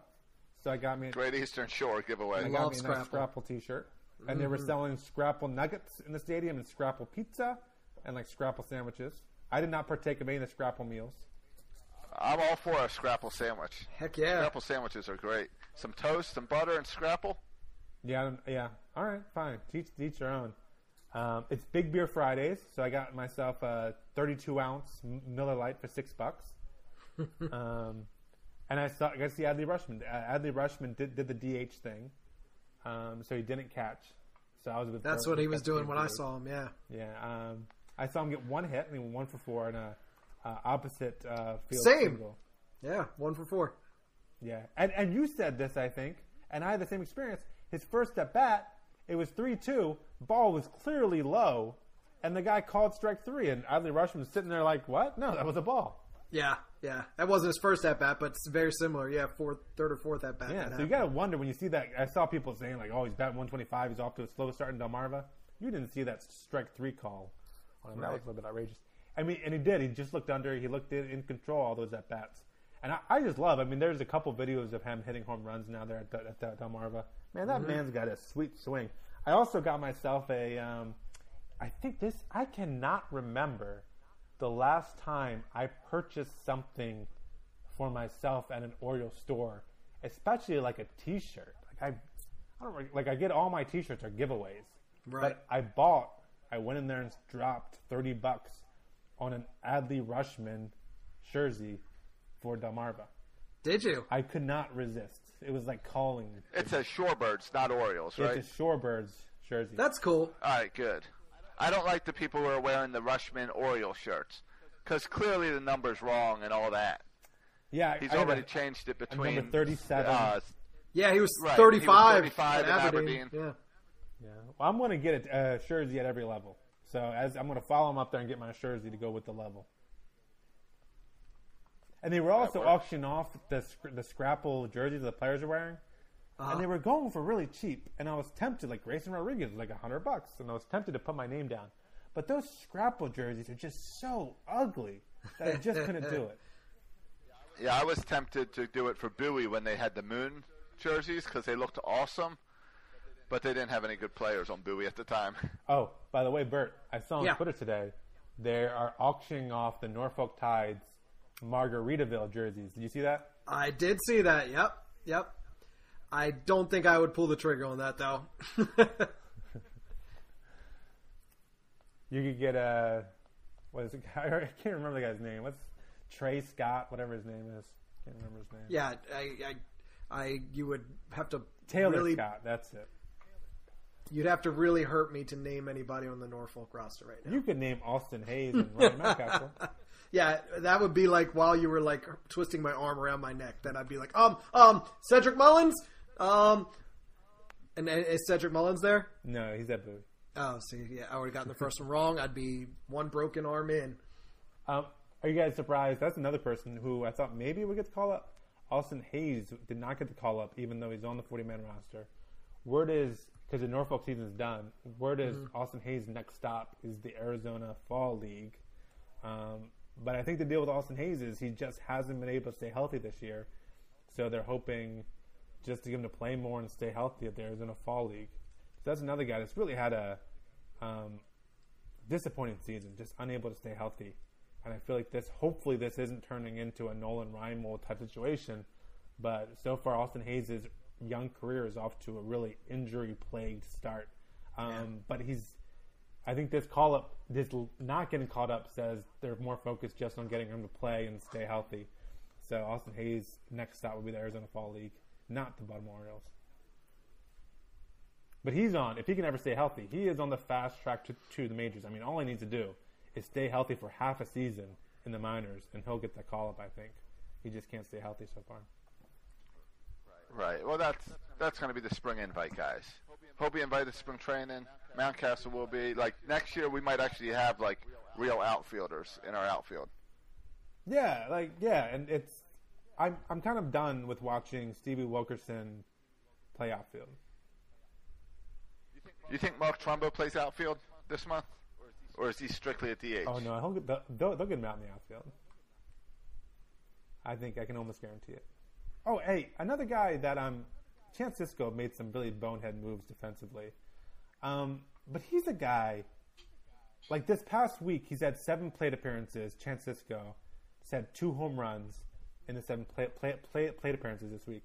so I got me. A Great Eastern Shore giveaway. I giveaway. got love me a nice Scrapple. Scrapple T-shirt, and they were selling Scrapple nuggets in the stadium and Scrapple pizza and like Scrapple sandwiches. I did not partake of any of the Scrapple meals. I'm all for a scrapple sandwich. Heck yeah. Scrapple sandwiches are great. Some toast, some butter, and scrapple. Yeah, I don't- yeah. All right, fine. Teach each their own. Um, it's Big Beer Fridays, so I got myself a 32 ounce M- Miller Lite for six bucks. um, and I saw I got to see Adley Rutschman. Uh, Adley Rutschman did, did the DH thing, um, so he didn't catch. So I was with. That's what he was doing when I saw him. Yeah. Yeah, um, I saw him get one hit. I mean, one for four and a uh, opposite uh, field Same. single. Yeah, one for four. Yeah, and and you said this, I think, and I had the same experience. His first at bat, it was three two. Ball was clearly low, and the guy called strike three, and Adley Rutschman was sitting there like, "What? No, that was a ball." Yeah, yeah. That wasn't his first at bat, but it's very similar. Yeah, fourth, third or fourth at bat. Yeah, that so you got to wonder when you see that. I saw people saying like, "Oh, he's batting 125. He's off to a slow start in Delmarva." You didn't see that strike three call. on him. That was a little bit outrageous. I mean, and he did. He just looked under. He looked in, in control all those at bats. And I, I just love. I mean, there's a couple videos of him hitting home runs now there at, the, at Delmarva. Man, that man's got a sweet swing. I also got myself a. Um, I think this. I cannot remember the last time I purchased something for myself at an Oriole store, especially like a T-shirt. Like I, I don't like. I get all my T-shirts are giveaways. Right. But I bought. I went in there and dropped thirty bucks on an Adley Rutschman jersey for Delmarva. Did you? I could not resist. It was like calling. It says Shorebirds, not Orioles, right? It's a Shorebirds jersey. That's cool. All right, good. I don't like the people who are wearing the Rutschman Oriole shirts because clearly the number's wrong and all that. yeah, He's I already a- changed it between number 37. Uh, Yeah, he was Right, he was 35, 35 at in Aberdeen. Aberdeen. Yeah. Yeah. Well, I'm going to get a uh, jersey at every level. So as I'm going to follow him up there and get my jersey to go with the level. And they were also auctioning off the sc- the scrapple jerseys the players are wearing, Uh-huh. and they were going for really cheap. And I was tempted, like Grayson Rodriguez was like a hundred bucks, and I was tempted to put my name down. But those scrapple jerseys are just so ugly that I just couldn't do it. yeah, I was tempted to do it for Bowie when they had the Moon jerseys because they looked awesome, but they didn't have any good players on Bowie at the time. Oh, by the way, Bert, I saw on Yeah. Twitter today they are auctioning off the Norfolk Tides Margaritaville jerseys. Did you see that? I did see that. Yep. Yep. I don't think I would pull the trigger on that though. You could get a what is it? I can't remember the guy's name. What's Trey Scott? Whatever his name is. Can't remember his name. yeah, I, I, I, you would have to Taylor really, Scott. That's it. you'd have to really hurt me to name anybody on the Norfolk roster right now. You could name Austin Hays and Ryan Mountcastle. Yeah, that would be like while you were like twisting my arm around my neck. Then I'd be like, um, um, Cedric Mullins, um, and is Cedric Mullins there? No, he's at Bowie. Oh, see, yeah, I would have gotten the first one wrong. I'd be one broken arm in. Um, are you guys surprised? That's another person who I thought maybe would get the call up. Austin Hays did not get the call up, even though he's on the 40 man roster. Word is, because the Norfolk season is done, word is Austin Hays' next stop is the Arizona Fall League. Um, but I think the deal with Austin Hays is he just hasn't been able to stay healthy this year. So they're hoping just to get him to play more and stay healthy at the Arizona Fall League. So that's another guy that's really had a um, disappointing season, just unable to stay healthy. And I feel like this, hopefully, this isn't turning into a Nolan Reimold type situation. But so far, Austin Hays' young career is off to a really injury plagued start. Um, But he's, I think this call up, this not getting caught up says they're more focused just on getting him to play and stay healthy. So Austin Hays' next stop will be the Arizona Fall League, not the Baltimore Orioles. But he's on, if he can ever stay healthy, he is on the fast track to, to the majors. I mean, all he needs to do is stay healthy for half a season in the minors, and he'll get that call up, I think. He just can't stay healthy so far. Right. Well, that's that's going to be the spring invite, guys. Hope you invite the spring training. Mountcastle will be like next year. We might actually have like real outfielders in our outfield. Yeah, like yeah, and it's I'm I'm kind of done with watching Stevie Wilkerson play outfield. You think Mark Trumbo plays outfield this month, or is he strictly at DH? Oh no, he'll get, they'll, they'll they'll get him out in the outfield. I think I can almost guarantee it. Oh, hey, another guy that um, Chance Sisco made some really bonehead moves defensively, um, but he's a guy. Like this past week, he's had seven plate appearances. Chance Sisco had two home runs in the seven plate, plate, plate, plate appearances this week.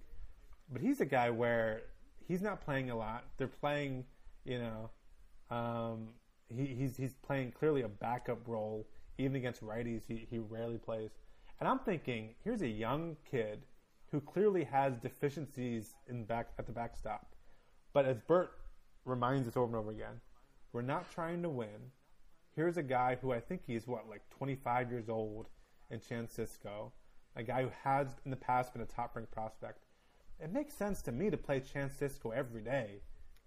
But he's a guy where he's not playing a lot. They're playing, you know, um, he, he's he's playing clearly a backup role. Even against righties, he, he rarely plays. And I'm thinking, here's a young kid who clearly has deficiencies in back at the backstop. But as Bert reminds us over and over again, we're not trying to win. Here's a guy who I think he's what like 25 years old in Chan Sisco, a guy who has in the past been a top ranked prospect. It makes sense to me to play Chan Sisco every day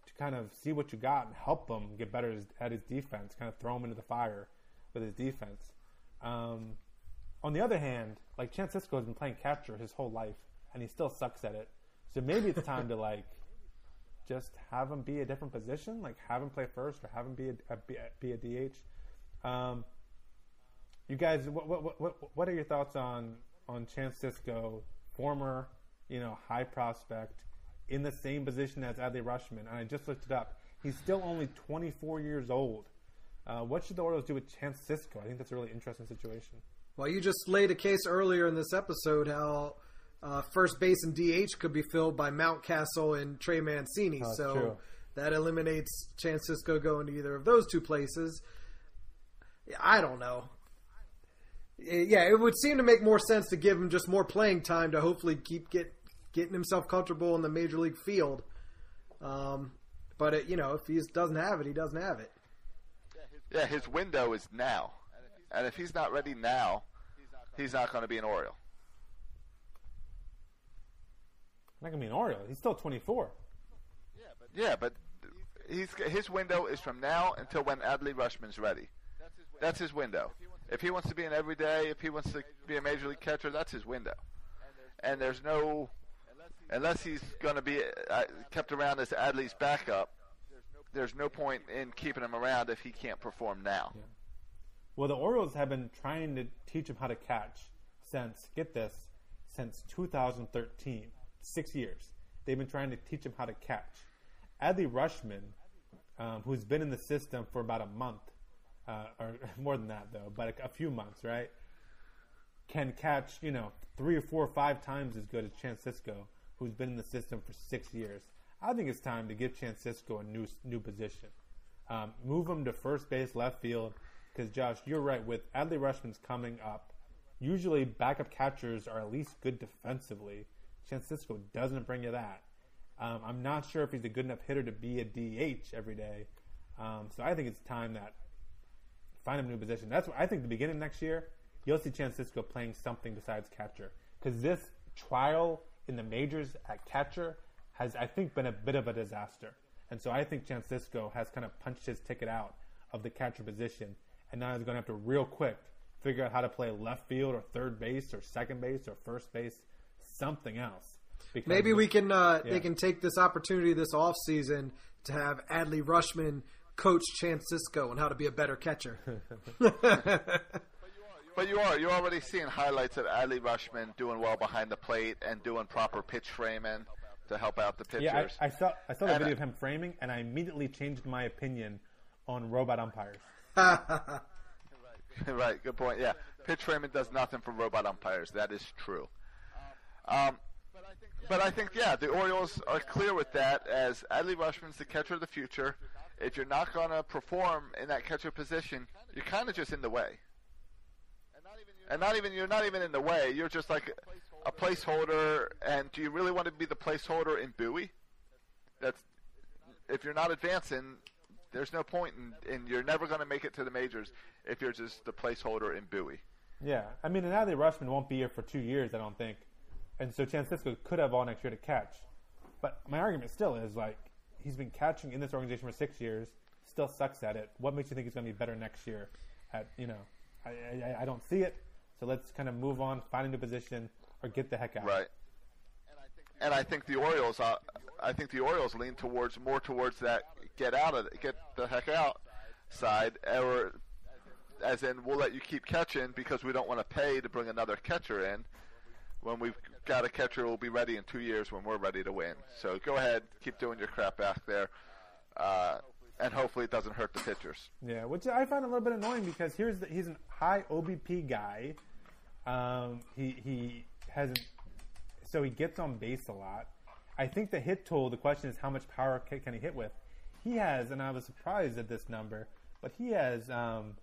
to kind of see what you got and help him get better at his defense, kind of throw him into the fire with his defense. Um, on the other hand, like Chance Sisco has been playing catcher his whole life, and he still sucks at it. So maybe it's time to like just have him be a different position, like have him play first or have him be a, a, be a- be a DH. Um, you guys, what, what what what are your thoughts on on Chance Sisco, former you know high prospect, in the same position as Adley Rutschman? And I just looked it up. He's still only 24 years old. Uh, what should the Orioles do with Chance Sisco? I think that's a really interesting situation. Well, you just laid a case earlier in this episode how uh, first base and DH could be filled by Mountcastle and Trey Mancini. So true. that eliminates Chance Sisco going to either of those two places. I don't know. Yeah, it would seem to make more sense to give him just more playing time to hopefully keep get getting himself comfortable in the major league field. Um, but it, you know, if he doesn't have it, he doesn't have it. Yeah, his window is now, and if he's not ready now, he's not going to be an Oriole. Not gonna be an Oriole. He's still 24. Yeah, but he's his window is from now until when Adley Rutschman's ready. That's his window. If he wants to be an everyday, if he wants to be a major league catcher, that's his window. And there's no, unless he's going to be uh, kept around as Adley's backup, there's no point in keeping him around if he can't perform now. Well, the Orioles have been trying to teach him how to catch since, get this, since 2013. Six years. They've been trying to teach him how to catch. Adley Rutschman, um, who's been in the system for about a month, uh, or more than that though, but a, a few months, right? Can catch, you know, three or four or five times as good as Chance Sisco, who's been in the system for six years. I think it's time to give Chance Sisco a new new position. Um, move him to first base, left field, because Josh, you're right. With Adley Rutschman's coming up, usually backup catchers are at least good defensively. Chance Sisco doesn't bring you that. Um, I'm not sure if he's a good enough hitter to be a DH every day. Um, so I think it's time that find him a new position. That's what I think. The beginning of next year, you'll see Chance Sisco playing something besides catcher because this trial in the majors at catcher has, I think, been a bit of a disaster. And so I think Chance Sisco has kind of punched his ticket out of the catcher position, and now he's going to have to real quick figure out how to play left field or third base or second base or first base, something else. Because Maybe we can uh, Yeah. they can take this opportunity this off season to have Adley Rutschman coach Chance Sisco on how to be a better catcher. But you are you're already seeing highlights of Adley Rutschman doing well behind the plate and doing proper pitch framing to help out the pitchers. Yeah, I, I saw I saw the And, video uh, of him framing, and I immediately changed my opinion on robot umpires. right, good point. Yeah, pitch framing does nothing for robot umpires. That is true. Um, but I think yeah, the Orioles are clear with that. As Adley Rutschman's the catcher of the future, if you're not going to perform in that catcher position, you're kind of just in the way. And not even you're not even in the way. You're just like a placeholder. And do you really want to be the placeholder in Bowie? That's if you're not advancing, there's no point in, in you're never going to make it to the majors if you're just the placeholder in Bowie. Yeah, I mean, and now Adley Rutschman won't be here for two years, I don't think, and so Chance Sisco could have all next year to catch. But my argument still is like he's been catching in this organization for six years, still sucks at it. What makes you think he's going to be better next year? At you know, I, I I don't see it. So let's kind of move on, find a new position, or get the heck out. Right. And I think the Orioles, uh, I think the Orioles lean towards more towards that get out of it, get the heck out side, or as in we'll let you keep catching because we don't want to pay to bring another catcher in. When we've got a catcher, we'll be ready in two years when we're ready to win. So go ahead, keep doing your crap back there, uh, and hopefully it doesn't hurt the pitchers. Yeah, which I find a little bit annoying because here's the, he's a high OBP guy. Um, he he hasn't, so he gets on base a lot. I think the hit tool. The question is how much power can he hit with? He has, and I was surprised at this number, but he has um,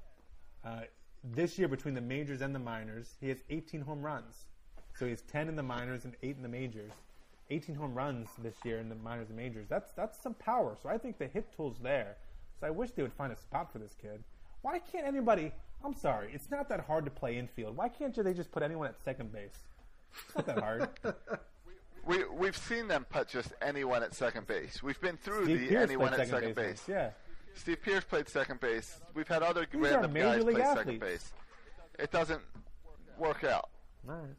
uh, this year between the majors and the minors, he has 18 home runs. So he has 10 in the minors and eight in the majors. 18 home runs this year in the minors and majors. That's that's some power. So I think the hit tool's there. So I wish they would find a spot for this kid. Why can't anybody? I'm sorry, it's not that hard to play infield. Why can't they just put anyone at second base? It's not that hard. We we've seen them put just anyone at second base. We've been through Steve the Pearce anyone at second second base base. yeah. Steve Pearce played second base. We've had other These random guys play second base. It doesn't work out. All right.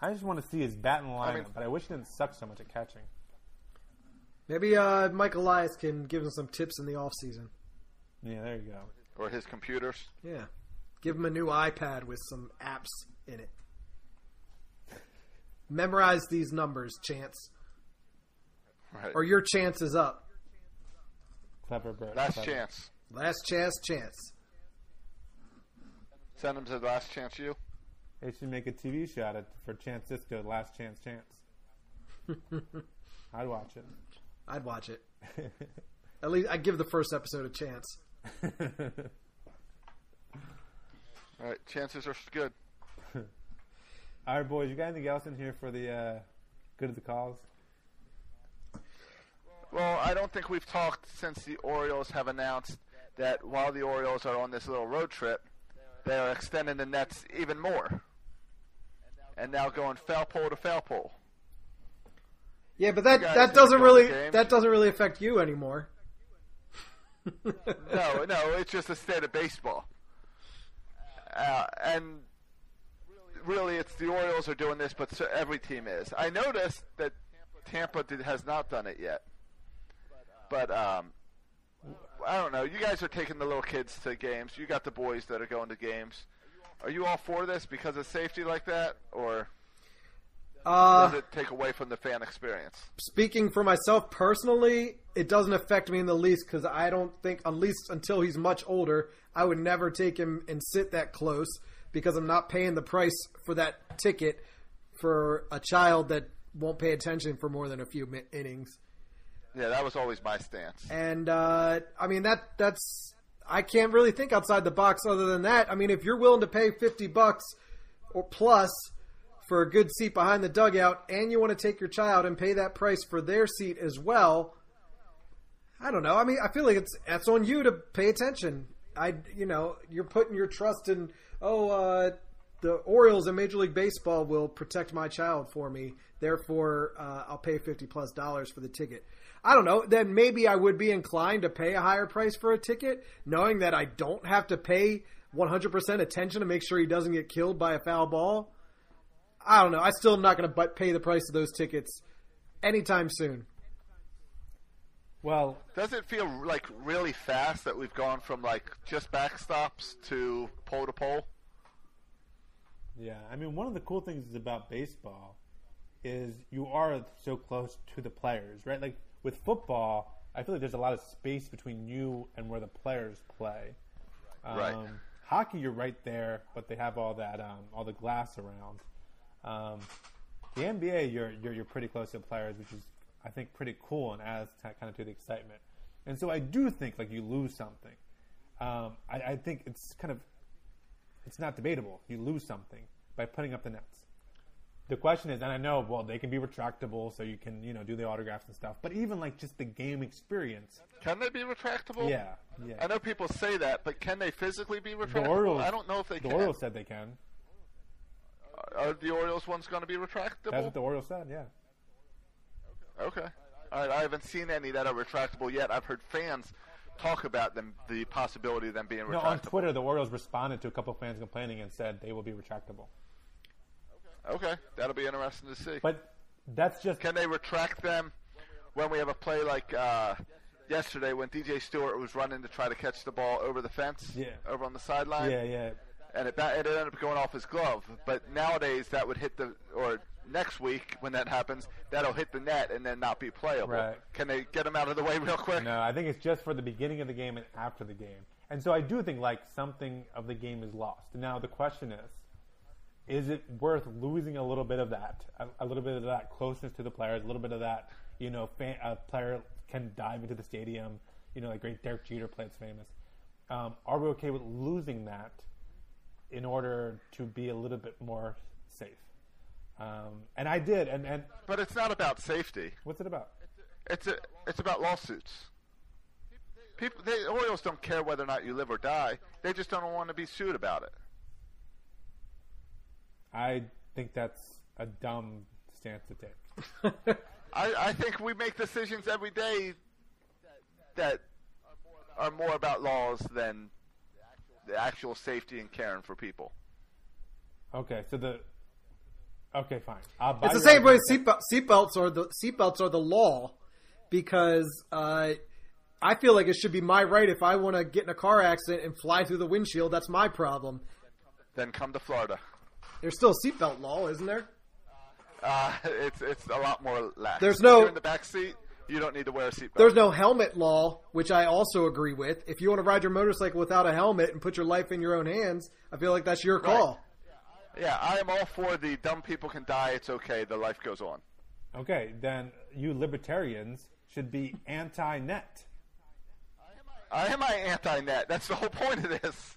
I just want to see his bat in the lineup, I mean- but I wish he didn't suck so much at catching. Maybe uh, Mike Elias can give him some tips in the off season. Yeah, there you go. Or his computers. Yeah, give him a new iPad with some apps in it. Memorize these numbers, Chance, Right. or your chance is up. Clever Bert. last clever. chance. Last chance, chance. Send him to the last chance you. They should make a TV show out of for Chance Sisco, Last Chance Chance. I'd watch it. I'd watch it. At least I'd give the first episode a chance. All right, chances are good. All right, boys, you got anything else in here for the uh, good of the cause? Well, I don't think we've talked since the Orioles have announced that while the Orioles are on this little road trip, they are extending the nets even more. And now going foul pole to foul pole. Yeah, but that that doesn't really that doesn't really affect you anymore. no, no, it's just a state of baseball. Uh, and really, it's the Orioles are doing this, but so every team is. I noticed that Tampa did, has not done it yet. But um, I don't know. You guys are taking the little kids to games. You got the boys that are going to games. Are you all for this because of safety like that, or Uh, does it take away from the fan experience? speaking for myself personally, it doesn't affect me in the least because I don't think, at least until he's much older, I would never take him and sit that close because I'm not paying the price for that ticket for a child that won't pay attention for more than a few innings. Yeah, that was always my stance. And uh, I mean that that's I can't really think outside the box other than that. I mean, if you're willing to pay fifty bucks or plus for a good seat behind the dugout, and you want to take your child and pay that price for their seat as well, I don't know. I mean, I feel like it's that's on you to pay attention. I you know you're putting your trust in oh uh, the Orioles and Major League Baseball will protect my child for me. Therefore, uh, I'll pay fifty plus dollars for the ticket. I don't know. Then maybe I would be inclined to pay a higher price for a ticket, knowing that I don't have to pay 100% attention to make sure he doesn't get killed by a foul ball. I don't know. I still am not going to pay the price of those tickets anytime soon. Well, Does it feel like really fast that we've gone from like just backstops to pole to pole? Yeah, I mean, one of the cool things about baseball is you are so close to the players, right? Like with football, I feel like there's a lot of space between you and where the players play. Um, Right. Hockey, you're right there, but they have all that, um, all the glass around. Um, the NBA, you're, you're you're pretty close to the players, which is I think pretty cool and adds to, kind of to the excitement. And so I do think like you lose something. Um, I, I think it's kind of it's not debatable. You lose something by putting up the nets. The question is, and I know, well, they can be retractable, so you can, you know, do the autographs and stuff. But even like just the game experience, Can they be retractable? yeah, yeah. I know people say that, but can they physically be the retractable? Orioles, I don't know if they can. the can. Orioles said they can. Are the Orioles ones going to be retractable? That's what the Orioles said. Yeah. Okay. All right. I haven't seen any that are retractable yet. I've heard fans talk about them, the possibility of them being No, retractable. on Twitter, the Orioles responded to a couple of fans complaining and said they will be retractable. Okay, that'll be interesting to see. But that's just Can they retract them when we have a play like uh, yesterday when DJ Stewart was running to try to catch the ball over the fence, Yeah. over on the sideline, yeah, yeah. and it, it ended up going off his glove. But nowadays that would hit the or next week when that happens, that'll hit the net and then not be playable. Right. Can they get him out of the way real quick? No, I think it's just for the beginning of the game and after the game. And so I do think like something of the game is lost. Now the question is, is it worth losing a little bit of that, a, a little bit of that closeness to the players, a little bit of that, you know, fan, a player can dive into the stadium, you know, like great Derek Jeter played famous. Um, are we okay with losing that in order to be a little bit more safe? Um, and I did, and, and But it's not about safety. what's it about? It's a, it's about lawsuits. People, the Orioles don't care whether or not you live or die. They just don't want to be sued about it. I think that's a dumb stance to take. I, I think we make decisions every day that are more about laws than the actual safety and caring for people. Okay, so the okay, fine. I'll buy It's the same way argument. seatbelt, seatbelts are the seatbelts are the law because uh, I feel like it should be my right if I want to get in a car accident and fly through the windshield. That's my problem. Then come to Florida. There's still a seatbelt law, isn't there? Uh, it's it's a lot more lax. There's If no- you're in the back seat. You don't need to wear a seatbelt. There's no helmet law, which I also agree with. If you want to ride your motorcycle without a helmet and put your life in your own hands, I feel like that's your call. Yeah, I am all for the dumb people can die. It's okay. The life goes on. Okay, then you libertarians should be anti-net. I am I anti-net. That's the whole point of this.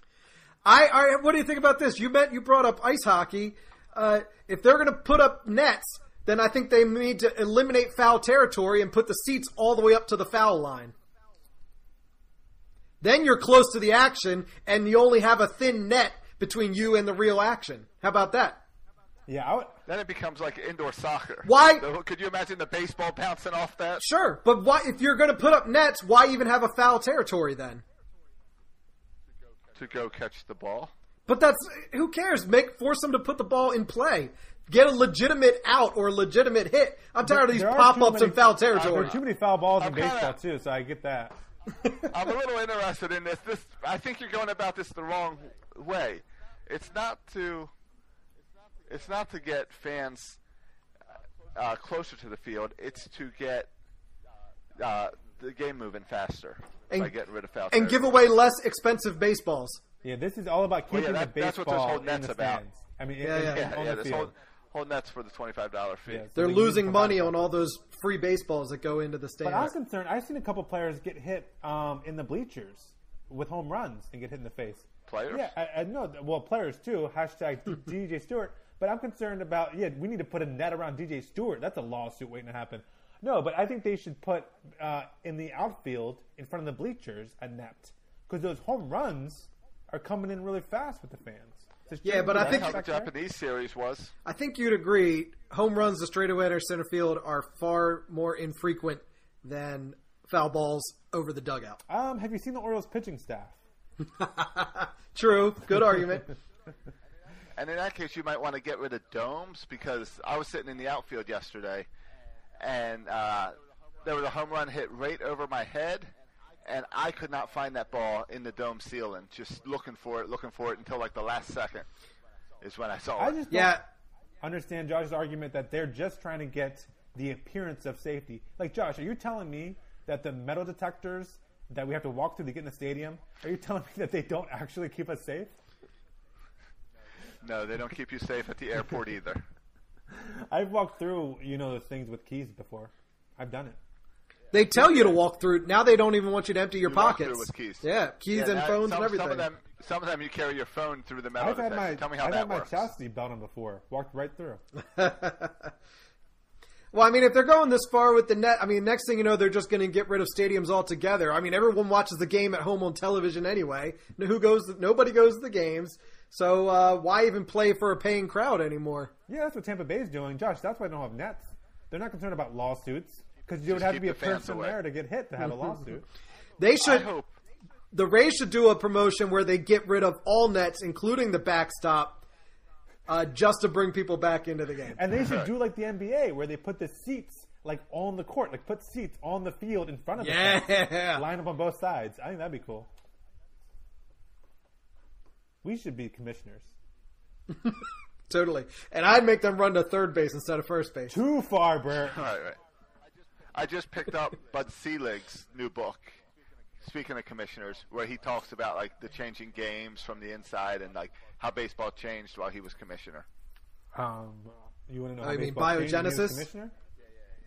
I, I what do you think about this? You meant you brought up ice hockey. Uh, if they're going to put up nets, then I think they need to eliminate foul territory and put the seats all the way up to the foul line. Then you're close to the action, and you only have a thin net between you and the real action. How about that? Yeah, I would, Then it becomes like indoor soccer. Why- So could you imagine the baseball bouncing off that? Sure, but why? If you're going to put up nets, why even have a foul territory then? To go catch the ball. But that's who cares? Make force them to put the ball in play. Get a legitimate out or a legitimate hit. I'm tired of these pop ups and foul territory. There are too many foul balls in I'm kinda- baseball too, so I get that. I'm a little interested in this. This I think you're going about this the wrong way. It's not to. It's not to get fans uh, closer to the field. It's to get uh, the game moving faster And- by getting rid of foul. and give away less expensive baseballs. Yeah, this is all about Well, keeping yeah, that- the that's what this whole baseball in net's the about. stands. I mean, Yeah, in- yeah. in- Yeah, on yeah. the This field. whole whole nets for the twenty-five dollar fee. Yeah, so They're they losing money on all those free baseballs that go into the But I'm stands. concerned. I've seen a couple players get hit um, in the bleachers with home runs and get hit in the face. Players? Yeah, I, I know. Well, players too. Hashtag DJ Stewart. But I'm concerned about. Yeah, we need to put a net around DJ Stewart. That's a lawsuit waiting to happen. No, but I think they should put uh, in the outfield in front of the bleachers a net because those home runs are coming in really fast with the fans. So Yeah, but I think- how the? Japanese series was. I think you'd agree home runs to straightaway or center field are far more infrequent than foul balls over the dugout. Um, have you seen the Orioles pitching staff? True. Good argument. And in that case, you might want to get rid of domes because I was sitting in the outfield yesterday, and uh, there was a home run hit right over my head, and I could not find that ball in the dome ceiling. Just looking for it, looking for it until like the last second is when I saw I it. I just don't- Yeah. understand Josh's argument that they're just trying to get the appearance of safety. Like Josh, are you telling me that the metal detectors that we have to walk through to get in the stadium, are you telling me that they don't actually keep us safe? No, they don't keep you safe at the airport either. I've walked through, you know, those things with keys before. I've done it. They tell you to walk through. Now they don't even want you to empty your You walk pockets. through with keys. Yeah, keys Yeah, and that- phones some, and everything. Some of them, some of them, you carry your phone through the metal I've had my Tell me how I've that had my chastity belt on before. Walked right through. Well, I mean, if they're going this far with the net, I mean, next thing you know, they're just going to get rid of stadiums altogether. I mean, everyone watches the game at home on television anyway. Who goes? Nobody goes to the games. So uh, why even play for a paying crowd anymore? Yeah, that's what Tampa Bay is doing, Josh. That's why they don't have nets. They're not concerned about lawsuits because you would Just have to be a the fans person away. there to get hit to have a lawsuit. They I should. hope. The Rays should do a promotion where they get rid of all nets, including the backstop, uh, just to bring people back into the game. And they should do like the NBA, where they put the seats like on the court, like put seats on the field in front of the Yeah. fans. line up on both sides. I think that'd be cool. We should be commissioners. Totally. And I'd make them run to third base instead of first base. Too far, Bert. Right, right. I just picked up Bud Selig's new book. Speaking of commissioners, where he talks about like the changing games from the inside and like how baseball changed while he was commissioner. Um, you want to know? Oh, how you mean baseball changed when he biogenesis?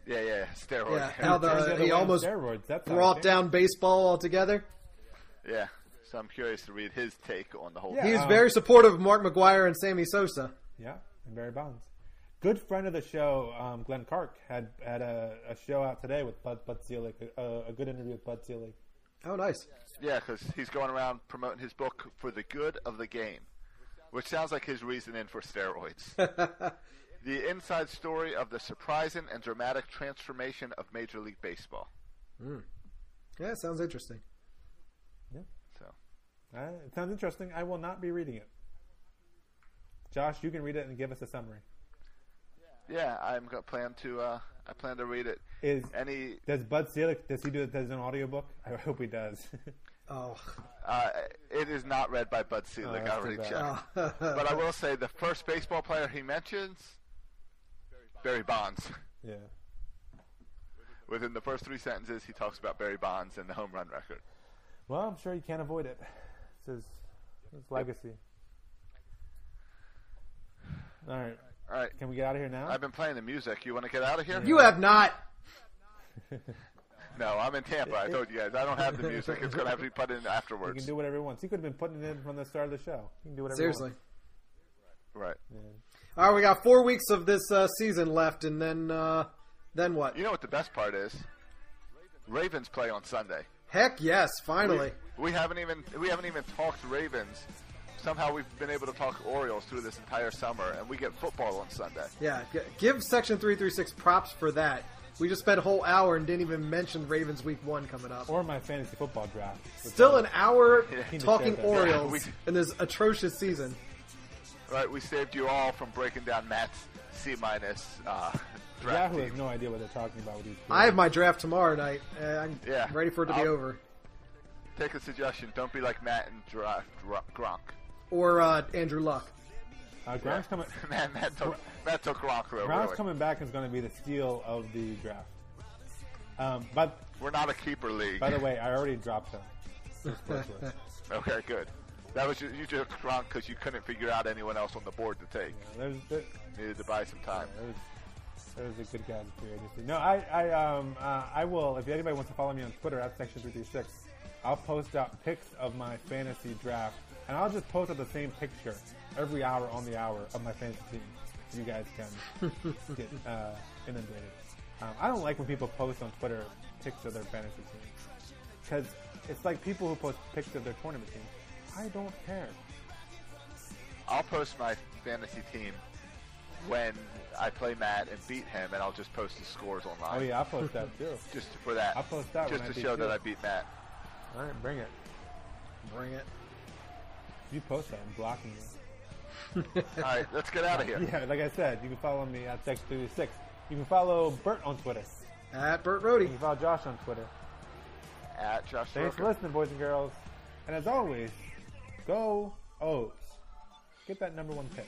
Yeah, yeah, steroids. Yeah, how the he almost steroids. That's brought down baseball altogether. Yeah. So I'm curious to read his take on the whole. Yeah. He was Um, very supportive of Mark McGwire and Sammy Sosa. Yeah, and Barry Bonds. Good friend of the show, um, Glenn Clark, had had a, a show out today with Bud Bud Selig, a, a good interview with Bud Selig. Oh, nice. Yeah, because he's going around promoting his book for the good of the game, which sounds like his reasoning for steroids. the inside story of the surprising and dramatic transformation of Major League Baseball. Yeah, sounds interesting. So Uh, it sounds interesting. I will not be reading it. Josh, you can read it and give us a summary. yeah, I'm gonna plan to. Uh, I plan to read it. Is Any does Bud Selig does he do it as an audiobook? I hope he does. Oh, Uh, it is not read by Bud Selig. that's I already bad. checked. but I will say the first baseball player he mentions, Barry Bonds. yeah. Within the first three sentences, he talks about Barry Bonds and the home run record. Well, I'm sure you can't avoid it. It's his, his legacy. All right. All right, Can we get out of here now? I've been playing the music. You want to get out of here? you have not. No, I'm in Tampa. I told you guys. I don't have the music. It's going to have to be put in afterwards. afterwards. can do whatever he wants. He could have been putting it in from the start of the show. He can do whatever. Seriously. He Right. wants. All right, we got four weeks of this uh, season left, and then uh, then what? You know what the best part is? Ravens play on Sunday. Heck yes, finally. We haven't even we haven't even talked Ravens. Somehow we've been able to talk Orioles through this entire summer, and we get football on Sunday. Yeah, give Section 336 props for that. We just spent a whole hour and didn't even mention Ravens Week 1 coming up. Or my fantasy football draft. Still an hour Yeah. talking Yeah, Orioles we- in this atrocious season. Right, we saved you all from breaking down Matt's C minus uh, draft Yahoo has no idea what they're talking about with these. I have my draft tomorrow night. Uh, I'm Yeah. ready for it to be I'll- over. Take a suggestion. Don't be like Matt and draft Gronk. Or uh, Andrew Luck. Uh, Gronk's coming. Man, Matt took Matt took Gronk though. Gronk's Really. coming back is going to be the steal of the draft. Um, but We're not a keeper league. by the way, I already dropped him. Just what it's okay, good. That was just, you just Gronk because you couldn't figure out anyone else on the board to take. There's, there, Needed to buy some time. there's, there's a good guy in free agency. No, I, I, um, uh, I will. If anybody wants to follow me on Twitter at section three three six, I'll post out pics of my fantasy draft, and I'll just post out the same picture every hour on the hour of my fantasy team. So you guys can get uh, inundated. Um, I don't like when people post on Twitter pics of their fantasy team because it's like people who post pics of their tournament team. I don't care. I'll post my fantasy team when I play Matt and beat him, and I'll just post the scores online. Oh yeah, I'll post that too. Just for that. I'll post that Just when I to beat show you. that I beat Matt. All right, bring it. Bring it. If you post that, I'm blocking you. All right, let's get out of here. Yeah, like I said, you can follow me at Sex36. You can follow Bert on Twitter. At Bert You can follow Josh on Twitter. At Josh Thanks for listening, boys and girls. And as always, go O's. Get that number one pick.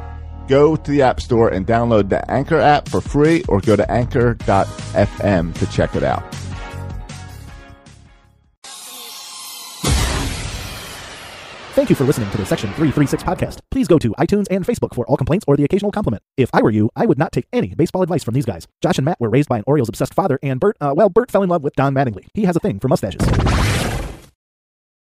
Go to the App Store and download the Anchor app for free or go to anchor.fm to check it out. Thank you for listening to the Section 336 podcast. Please go to iTunes and Facebook for all complaints or the occasional compliment. If I were you, I would not take any baseball advice from these guys. Josh and Matt were raised by an Orioles obsessed father, and Bert, uh, well, Bert fell in love with Don Mattingly. He has a thing for mustaches.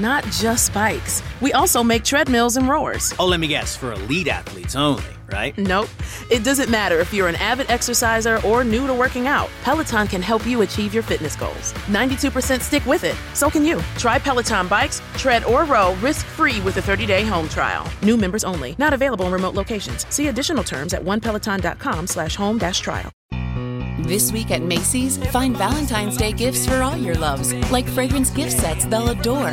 Not just bikes. We also make treadmills and rowers. Oh, let me guess, for elite athletes only, right? Nope. It doesn't matter if you're an avid exerciser or new to working out. Peloton can help you achieve your fitness goals. 92% stick with it. So can you. Try Peloton bikes, tread or row risk-free with a 30-day home trial. New members only. Not available in remote locations. See additional terms at onepeloton.com slash home dash trial. This week at Macy's, find Valentine's Day gifts for all your loves, like fragrance gift sets they'll adore.